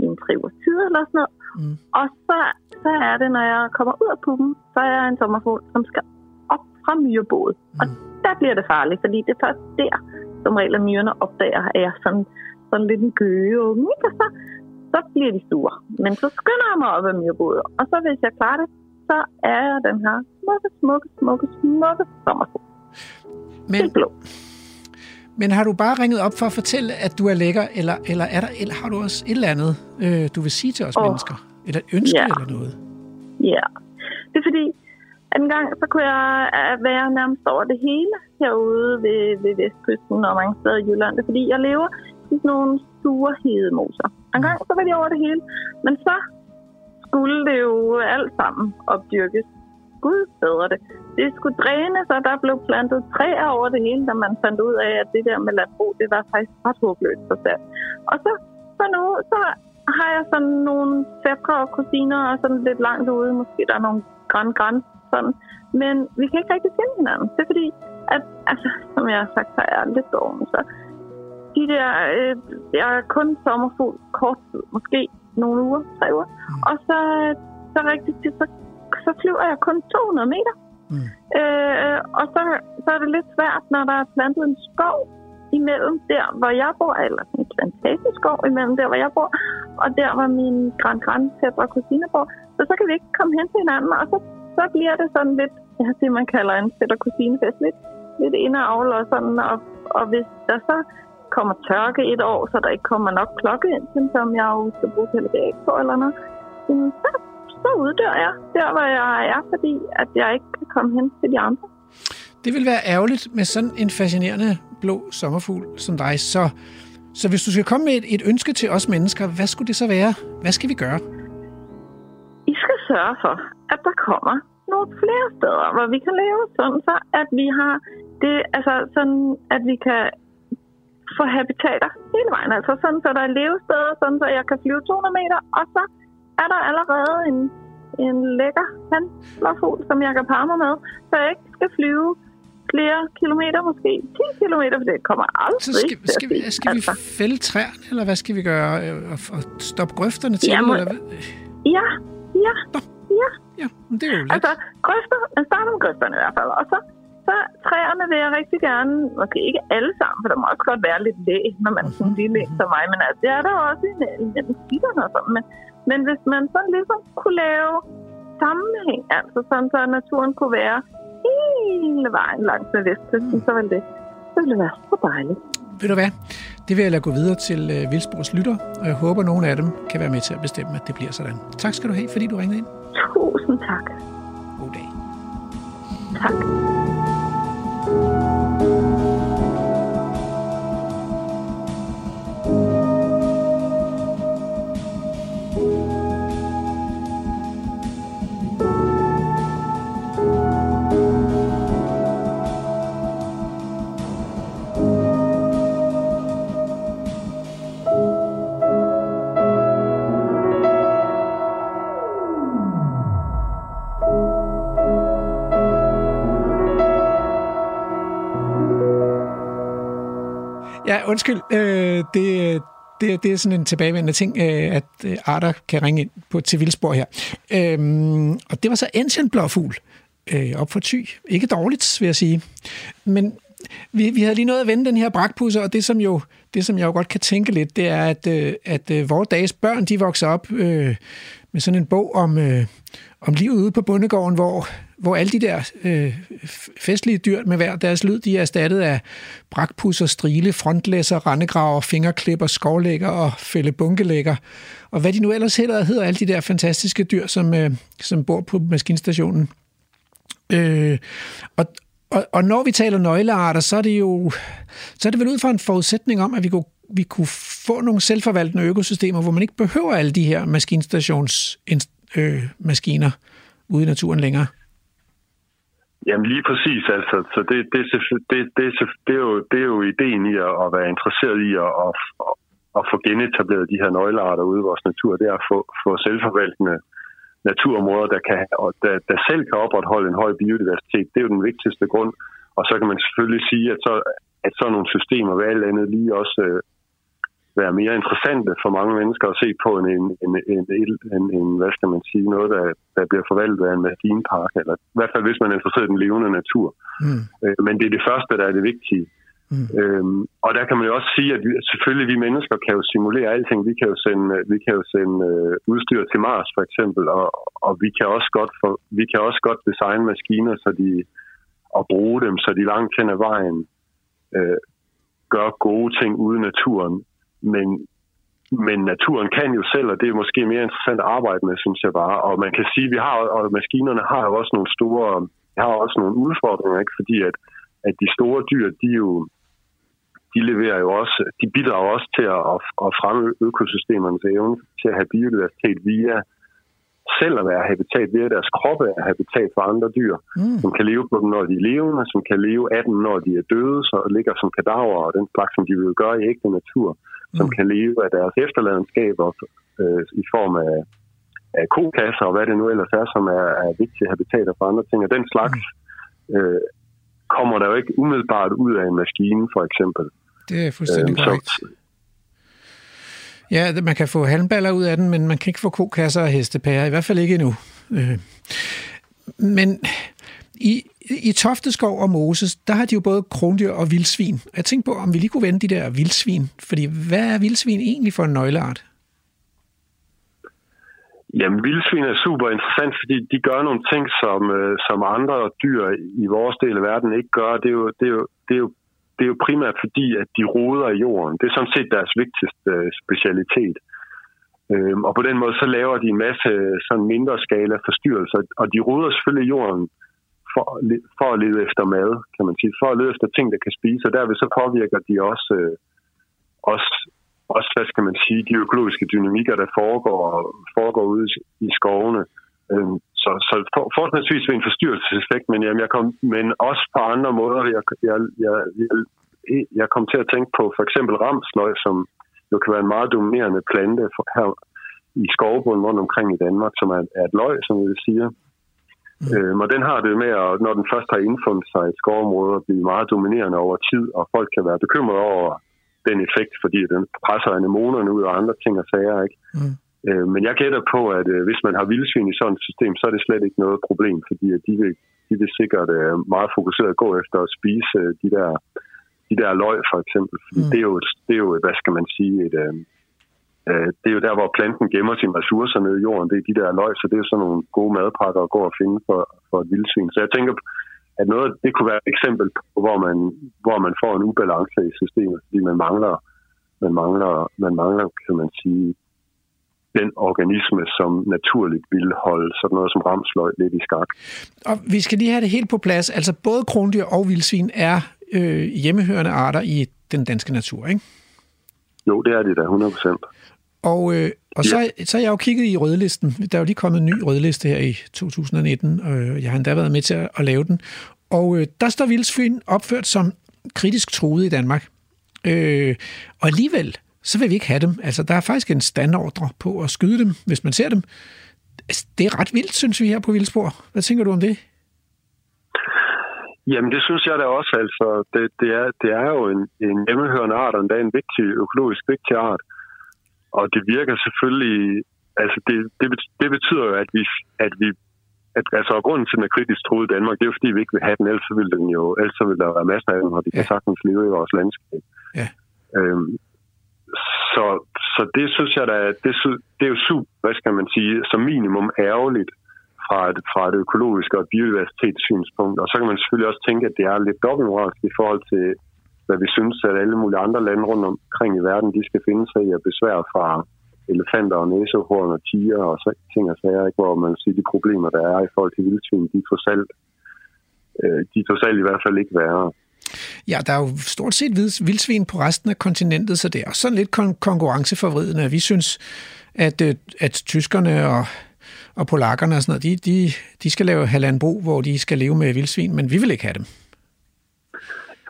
i en tre ugers tid eller sådan noget. Mm. Og så, så er det, når jeg kommer ud af puppen, så er jeg en sommerfugl, som skal fra myreboet. Mm. Og der bliver det farligt, fordi det er først der, som regel, at myrerne opdager, at jeg er sådan, sådan lidt en gøgeunge? Og så, så bliver de sure. Men så skynder jeg mig op af myrboet, og så hvis jeg klarer det, så er jeg den her smukke, smukke, smukke, smukke sommerfugl.
Men,
Helt blå.
men har du bare ringet op for at fortælle, at du er lækker, eller, eller, er der, eller har du også et eller andet, øh, du vil sige til os
Åh.
mennesker? Eller et ønske
Ja.
eller noget?
Ja. Det er fordi, anden gang så kunne jeg øh, være nærmest over det hele herude ved, ved Vestkysten og mange steder i Jylland. Fordi, jeg lever i sådan nogle sure hedemoser. En gang så var de over det hele. Men så skulle det jo alt sammen opdyrkes. Gud bedre det. Det skulle drænes, og der blev plantet træer over det hele, da man fandt ud af, at det der med landbrug, det var faktisk ret håbløst for sig. Og så, så nu, så har jeg sådan nogle fædre og kusiner, og sådan lidt langt ude, måske der er nogle græn græn sådan. Men vi kan ikke rigtig finde hinanden. Det er fordi, at, altså, som jeg har sagt, så er jeg lidt dårlig. Så de der, øh, jeg er kun sommerfugl kort tid, måske nogle uger, tre uger. Og så, så rigtig tit, så, så flyver jeg kun 200 meter.
Mm.
Øh, og så, så er det lidt svært, når der er plantet en skov imellem der, hvor jeg bor, eller sådan en plantageskov imellem der, hvor jeg bor, og der, hvor min grand grand og kusine bor. Så så kan vi ikke komme hen til hinanden, og så, så bliver det sådan lidt, jeg har det, man kalder en fætter kusinefest, lidt, lidt indavl og sådan, og, og hvis der så kommer tørke et år, så der ikke kommer nok klokke ind, som jeg jo skal bruge det på eller noget, så, så uddør jeg der, hvor jeg er, fordi at jeg ikke kan komme hen til de andre.
Det vil være ærgerligt med sådan en fascinerende blå sommerfugl som dig. Så, så hvis du skal komme med et, et ønske til os mennesker, hvad skulle det så være? Hvad skal vi gøre?
I skal sørge for, at der kommer nogle flere steder, hvor vi kan leve sådan, så at vi har det, altså sådan, at vi kan få habitater hele vejen. Altså sådan, så der er levesteder, sådan, så jeg kan flyve 200 meter, og så er der allerede en, en lækker handlerfugl, som jeg kan parre med, så jeg ikke skal flyve flere kilometer, måske 10 kilometer, for det kommer aldrig
Så skal,
til
skal, vi, skal vi
altså,
fælde træerne, eller hvad skal vi gøre? Øh, Og, og stoppe grøfterne til?
Jamen,
eller hvad?
ja, ja, ja.
Ja, men det er jo let.
Altså, grøfter, man starter med grøfterne i hvert fald, og så, så træerne vil jeg rigtig gerne, måske ikke alle sammen, for der må også godt være lidt læ, når man sådan en lille en som mig, men altså, det er der også i mellem skitterne og sådan, men, men hvis man sådan ligesom kunne lave sammenhæng, altså sådan, så naturen kunne være hele vejen langs med vestkysten, så ville det, så ville det være så dejligt.
Ved du hvad? Det vil jeg lade gå videre til øh, Vildsborgs lytter, og jeg håber, at nogle af dem kan være med til at bestemme, at det bliver sådan. Tak skal du have, fordi du ringede ind.
Tusind tak.
God dag.
Tak.
Ja, undskyld. Øh, det, det, det er sådan en tilbagevendende ting, øh, at øh, arter kan ringe ind på, til Vildsborg her. Øhm, og det var så Ancient Blåfugl øh, op for ty. Ikke dårligt, vil jeg sige. Men vi, vi havde lige noget at vende den her brakpusser, og det som, jo, det, som jeg jo godt kan tænke lidt, det er, at, øh, at øh, vores dages børn, de vokser op øh, med sådan en bog om, øh, om livet ude på bondegården, hvor, hvor alle de der øh, festlige dyr med hver deres lyd, de er erstattet af brakpusser, strile, frontlæsser, rendegraver, fingerklipper, skovlægger og fællebunkelægger. Og hvad de nu ellers hedder, hedder alle de der fantastiske dyr, som, øh, som bor på maskinstationen. Øh, og, og, og når vi taler nøglearter, så er det jo så er det vel ud fra en forudsætning om, at vi kunne, vi kunne få nogle selvforvaltende økosystemer, hvor man ikke behøver alle de her maskinstationsmaskiner øh, maskiner ude i naturen længere.
Jamen lige præcis, altså. Så det, det, det, det, det, er jo, det er jo ideen i at, at være interesseret i at, at, at få genetableret de her nøglearter ude i vores natur. Det er at få, få selvforvaltende naturområder, der, kan, og der, der selv kan opretholde en høj biodiversitet. Det er jo den vigtigste grund. Og så kan man selvfølgelig sige, at så, at så nogle systemer hvad alt andet lige også øh, være mere interessante for mange mennesker at se på end en, en, en, en, en, en hvad skal man sige, noget, der, der bliver forvaltet af en maskinpark, eller i hvert fald hvis man er interesseret i den levende natur.
Mm.
Øh, Men det er det første, der er det vigtige. Mm. Øhm, og der kan man jo også sige, at vi, selvfølgelig vi mennesker kan jo simulere alting. Vi kan jo sende, vi kan jo sende øh, udstyr til Mars for eksempel, og, og vi, kan også godt for, vi kan også godt designe maskiner, så de, og bruge dem, så de langt hen ad vejen øh, gør gode ting ude i naturen. Men, men naturen kan jo selv, og det er måske mere interessant at arbejde med, synes jeg bare. Og man kan sige, vi har, og maskinerne har jo også nogle store, har også nogle udfordringer, ikke? fordi at, at de store dyr, de jo de leverer jo også, de bidrager også til at, at fremme økosystemernes evne til at have biodiversitet via selv at være habitat, via deres kroppe er habitat for andre dyr, mm. som kan leve på dem, når de er levende, som kan leve af dem, når de er døde, så ligger som kadaver og den slags, som de vil gøre i ægte natur, mm. som kan leve af deres efterladenskaber øh, i form af, af kokasser og hvad det nu ellers er, som er, er vigtige habitater for andre ting. Og den slags mm. øh, kommer der jo ikke umiddelbart ud af en maskine, for eksempel.
Det er fuldstændig øhm, korrekt. Ja, man kan få halmballer ud af den, men man kan ikke få kokasser og hestepærer, i hvert fald ikke endnu. Øh. Men i, i Tofteskov og Moses, der har de jo både krondyr og vildsvin. Jeg tænkte på, om vi lige kunne vende de der vildsvin. Fordi hvad er vildsvin egentlig for en nøgleart?
Jamen, vildsvin er super interessant, fordi de gør nogle ting, som, øh, som andre dyr i vores del af verden ikke gør. Det er jo, det er jo, det er jo det er jo primært fordi, at de roder i jorden. Det er sådan set deres vigtigste øh, specialitet. Øhm, og på den måde så laver de en masse øh, sådan mindre skala forstyrrelser, og de roder selvfølgelig i jorden for, for at lede efter mad, kan man sige, for at lede efter ting, der kan spise, og derved så påvirker de også, øh, også, også, hvad skal man sige, de økologiske dynamikker, der foregår, foregår ude i skovene. Øh, så, så for, forholdsvis ved en forstyrrelseseffekt, men, jamen, jeg kom, men også på andre måder. Jeg, jeg, jeg, jeg, jeg kom til at tænke på for eksempel ramsløg, som jo kan være en meget dominerende plante for, her i skovbunden rundt omkring i Danmark, som er, er et løg, som vi vil sige. Mm. Øhm, og den har det med, at når den først har indfundet sig i et skovområde, at blive meget dominerende over tid, og folk kan være bekymrede over den effekt, fordi den presser anemonerne ud og andre ting og sager. Ikke? Mm. Øh, men jeg gætter på, at øh, hvis man har vildsvin i sådan et system, så er det slet ikke noget problem, fordi at de, vil, de vil sikkert øh, meget fokuseret gå efter at spise øh, de der de der løg for eksempel. Fordi mm. det, er jo, det er jo, hvad skal man sige, et, øh, øh, det er jo der, hvor planten gemmer sine ressourcer nede i jorden. Det er de der løg, så det er sådan nogle gode madpakker at gå og finde for, for et vildsvin. Så jeg tænker, at noget, det kunne være et eksempel på, hvor man, hvor man får en ubalance i systemet, fordi man mangler, man mangler, man mangler, kan man sige, den organisme, som naturligt ville holde sådan noget som ramsløg lidt i skak.
Og vi skal lige have det helt på plads. Altså både krondyr og vildsvin er øh, hjemmehørende arter i den danske natur, ikke?
Jo, det er det da, 100 procent.
Og, øh, og så, ja. så har jeg jo kigget i rødlisten. Der er jo lige kommet en ny rødliste her i 2019, og jeg har endda været med til at, at lave den. Og øh, der står vildsvin opført som kritisk truet i Danmark. Øh, og alligevel, så vil vi ikke have dem. Altså, der er faktisk en standordre på at skyde dem, hvis man ser dem. Altså, det er ret vildt, synes vi her på Vildspor. Hvad tænker du om det?
Jamen, det synes jeg da også. Altså, det, det, er, det er jo en, en hjemmehørende art, og endda en vigtig, økologisk vigtig art. Og det virker selvfølgelig... Altså, det, det, det betyder jo, at vi, at vi at, altså, grunden til, at den er kritisk troet i Danmark, det er jo, fordi vi ikke vil have den, ellers vil, den jo, ellers vil der være masser af dem, og de ja. kan sagtens leve i vores landskab. Ja. Øhm, så, så det synes jeg da, det, det er jo super, hvad skal man sige, som minimum ærgerligt fra et, fra et økologisk og et biodiversitetssynspunkt. Og så kan man selvfølgelig også tænke, at det er lidt dobbeltmoralsk i forhold til, hvad vi synes, at alle mulige andre lande rundt omkring i verden, de skal finde sig i at besvære fra elefanter og næsehorn og tiger og så, ting og sager, ikke? hvor man siger, de problemer, der er i forhold til vildsvin, de får salt, øh, de får salt i hvert fald ikke være.
Ja, der er jo stort set vildsvin på resten af kontinentet, så det er sådan lidt kon- konkurrenceforvridende. Vi synes, at, øh, at tyskerne og, og polakkerne og sådan noget, de, de, de skal lave halvandbrug, hvor de skal leve med vildsvin, men vi vil ikke have dem.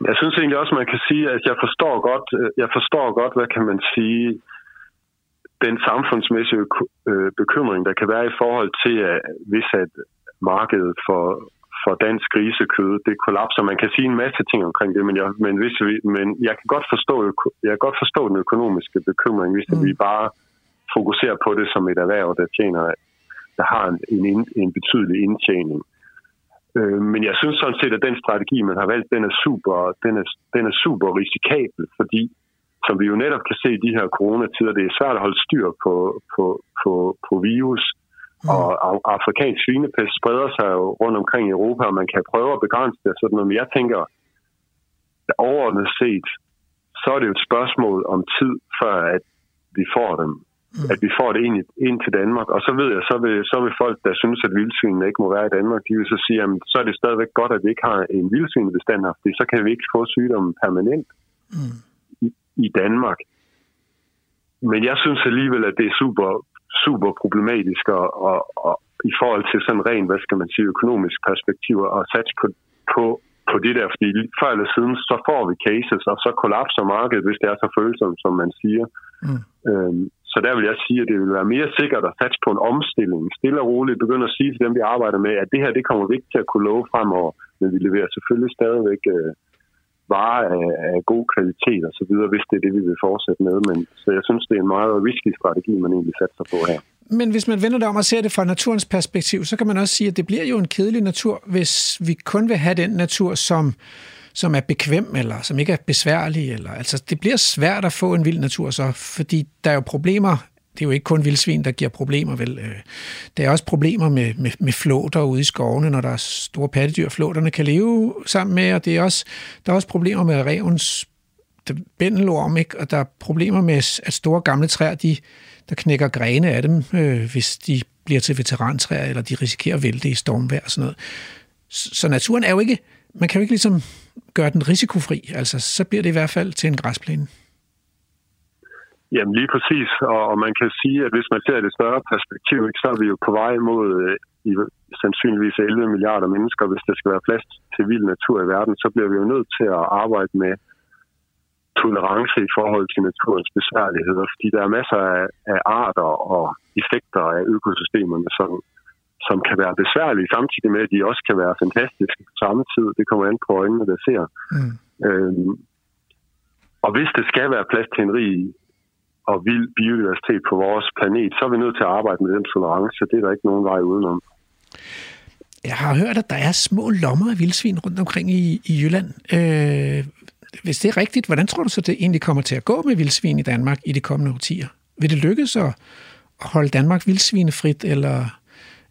Jeg synes egentlig også, man kan sige, at jeg forstår godt, øh, jeg forstår godt hvad kan man sige, den samfundsmæssige øh, bekymring, der kan være i forhold til, at hvis at markedet for, for dansk grisekød, det kollapser. Man kan sige en masse ting omkring det, men jeg, men hvis vi, men jeg kan godt forstå, jeg kan godt forstå den økonomiske bekymring, hvis mm. vi bare fokuserer på det som et erhverv, der tjener, der har en, en, en betydelig indtjening. Øh, men jeg synes sådan set, at den strategi, man har valgt, den er super, den er, den er super risikabel, fordi som vi jo netop kan se i de her coronatider, det er svært at holde styr på, på, på, på virus, mm. og afrikansk svinepest spreder sig jo rundt omkring i Europa, og man kan prøve at begrænse det. Sådan noget. Men jeg tænker, overordnet set, så er det jo et spørgsmål om tid, før at vi får dem. Mm. At vi får det ind, ind til Danmark. Og så ved jeg, så vil, så vil folk, der synes, at vildsvinene ikke må være i Danmark, de vil så sige, at så er det stadigvæk godt, at vi ikke har en vildsvinebestand her, fordi så kan vi ikke få sygdommen permanent mm. i, i Danmark. Men jeg synes alligevel, at det er super, super problematisk og, og, og i forhold til sådan rent, hvad skal man sige, økonomisk perspektiv at satse på, på på det der, fordi før eller siden, så får vi cases, og så kollapser markedet, hvis det er så følsomt, som man siger. Mm. Øhm, så der vil jeg sige, at det vil være mere sikkert at satse på en omstilling. Stille og roligt begynde at sige til dem, vi arbejder med, at det her, det kommer vi ikke til at kunne love fremover, men vi leverer selvfølgelig stadigvæk øh, varer af, af god kvalitet og så videre, hvis det er det, vi vil fortsætte med. Men, så jeg synes, det er en meget risky strategi, man egentlig satser på her.
Men hvis man vender det om og ser det fra naturens perspektiv, så kan man også sige, at det bliver jo en kedelig natur, hvis vi kun vil have den natur, som, som er bekvem, eller som ikke er besværlig. Eller, altså, det bliver svært at få en vild natur så, fordi der er jo problemer det er jo ikke kun vildsvin, der giver problemer, vel? Øh, der er også problemer med, med, med flåter ude i skovene, når der er store pattedyr, flåterne kan leve sammen med, og det er også, der er også problemer med revens bændelorm, ikke? og der er problemer med, at store gamle træer, de, der knækker grene af dem, øh, hvis de bliver til veterantræer, eller de risikerer at vælte i stormvejr og sådan noget. Så, så naturen er jo ikke, man kan jo ikke ligesom gøre den risikofri, altså så bliver det i hvert fald til en græsplæne.
Jamen lige præcis, og, og man kan sige, at hvis man ser det større perspektiv, ikke, så er vi jo på vej mod øh, i sandsynligvis 11 milliarder mennesker. Hvis der skal være plads til vild natur i verden, så bliver vi jo nødt til at arbejde med tolerance i forhold til naturens besværligheder, fordi der er masser af, af arter og effekter af økosystemerne, som, som kan være besværlige, samtidig med, at de også kan være fantastiske på samme tid. Det kommer an på øjnene, der ser. Mm. Øhm, og hvis det skal være plads til en rig og vild biodiversitet på vores planet, så er vi nødt til at arbejde med den tolerance. Det er der ikke nogen vej udenom.
Jeg har hørt, at der er små lommer af vildsvin rundt omkring i, i Jylland. Øh, hvis det er rigtigt, hvordan tror du så, det egentlig kommer til at gå med vildsvin i Danmark i de kommende årtier? Vil det lykkes at holde Danmark vildsvinefrit, eller,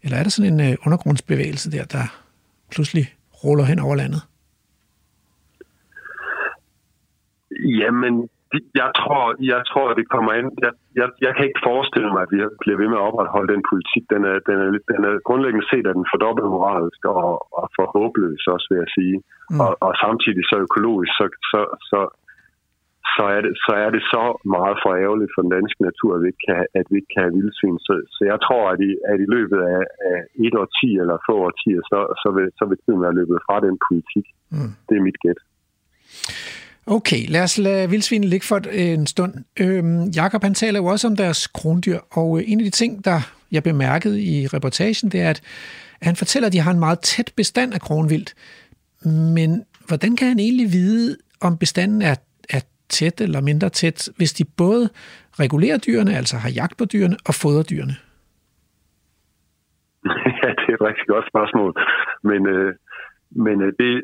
eller er der sådan en uh, undergrundsbevægelse der, der pludselig ruller hen over landet?
Jamen, jeg tror, jeg tror, at det kommer ind. Jeg, jeg, jeg kan ikke forestille mig, at vi bliver ved med at opretholde den politik. Den er, den er, den er grundlæggende set, at den fordobbelt moralsk og, og for håbløs også, vil jeg sige. Mm. Og, og samtidig så økologisk, så, så, så, så, er det, så er det så meget for ærgerligt for den danske natur, at vi ikke kan, at vi ikke kan have vildsvin. Så, så jeg tror, at i, at i løbet af, af et år ti eller få årtier, så, så, vil, så vil tiden være løbet fra den politik. Mm. Det er mit gæt.
Okay, lad os lade vildsvinen ligge for en stund. Øhm, Jakob han taler jo også om deres krondyr, og en af de ting, der jeg bemærkede i reportagen, det er, at han fortæller, at de har en meget tæt bestand af kronvildt. Men hvordan kan han egentlig vide, om bestanden er tæt eller mindre tæt, hvis de både regulerer dyrene, altså har jagt på dyrene, og fodrer dyrene?
Ja, det er et rigtig godt spørgsmål. Men, øh, men øh, det,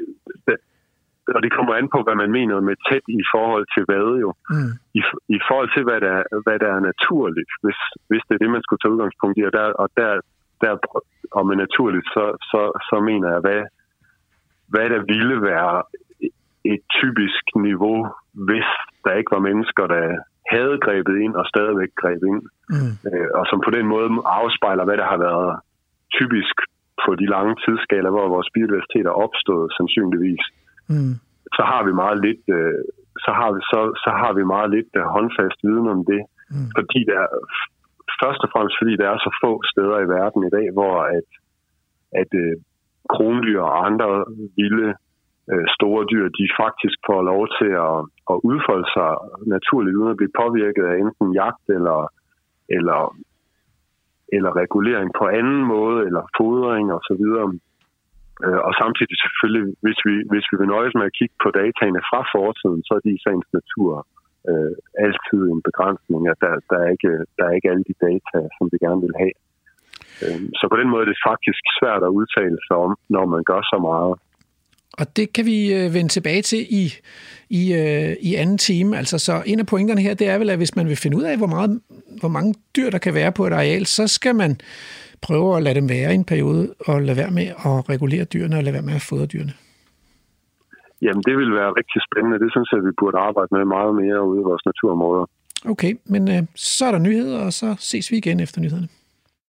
og det kommer an på, hvad man mener med tæt i forhold til hvad jo. Mm. I, I forhold til, hvad der, hvad der er naturligt, hvis, hvis det er det, man skulle tage udgangspunkt i. Og der, og der, der og med naturligt, så, så, så mener jeg, hvad, hvad der ville være et typisk niveau, hvis der ikke var mennesker, der havde grebet ind og stadigvæk greb ind. Mm. Øh, og som på den måde afspejler, hvad der har været typisk på de lange tidsskaler, hvor vores biodiversitet er opstået sandsynligvis mm. så har vi meget lidt, øh, så har vi så, så har vi meget lidt øh, håndfast viden om det, mm. fordi der først og fremmest fordi der er så få steder i verden i dag, hvor at, at øh, krondyr og andre vilde øh, store dyr, de faktisk får lov til at, at udfolde sig naturligt, uden at blive påvirket af enten jagt eller, eller, eller regulering på anden måde, eller fodring og så videre. Øh, og samtidig selvfølgelig, hvis vi, hvis vi vil nøjes med at kigge på dataene fra fortiden, så er de i sagens natur øh, altid en begrænsning, at der, der, er ikke, der er ikke alle de data, som vi gerne vil have. Øh, så på den måde er det faktisk svært at udtale sig om, når man gør så meget.
Og det kan vi øh, vende tilbage til i, i, øh, i anden time. Altså, så en af pointerne her, det er vel, at hvis man vil finde ud af, hvor, meget, hvor mange dyr, der kan være på et areal, så skal man prøve at lade dem være i en periode, og lade være med at regulere dyrene, og lade være med at fodre dyrene.
Jamen, det vil være rigtig spændende. Det synes jeg, vi burde arbejde med meget mere ude i vores naturområder.
Okay, men øh, så er der nyheder, og så ses vi igen efter nyhederne.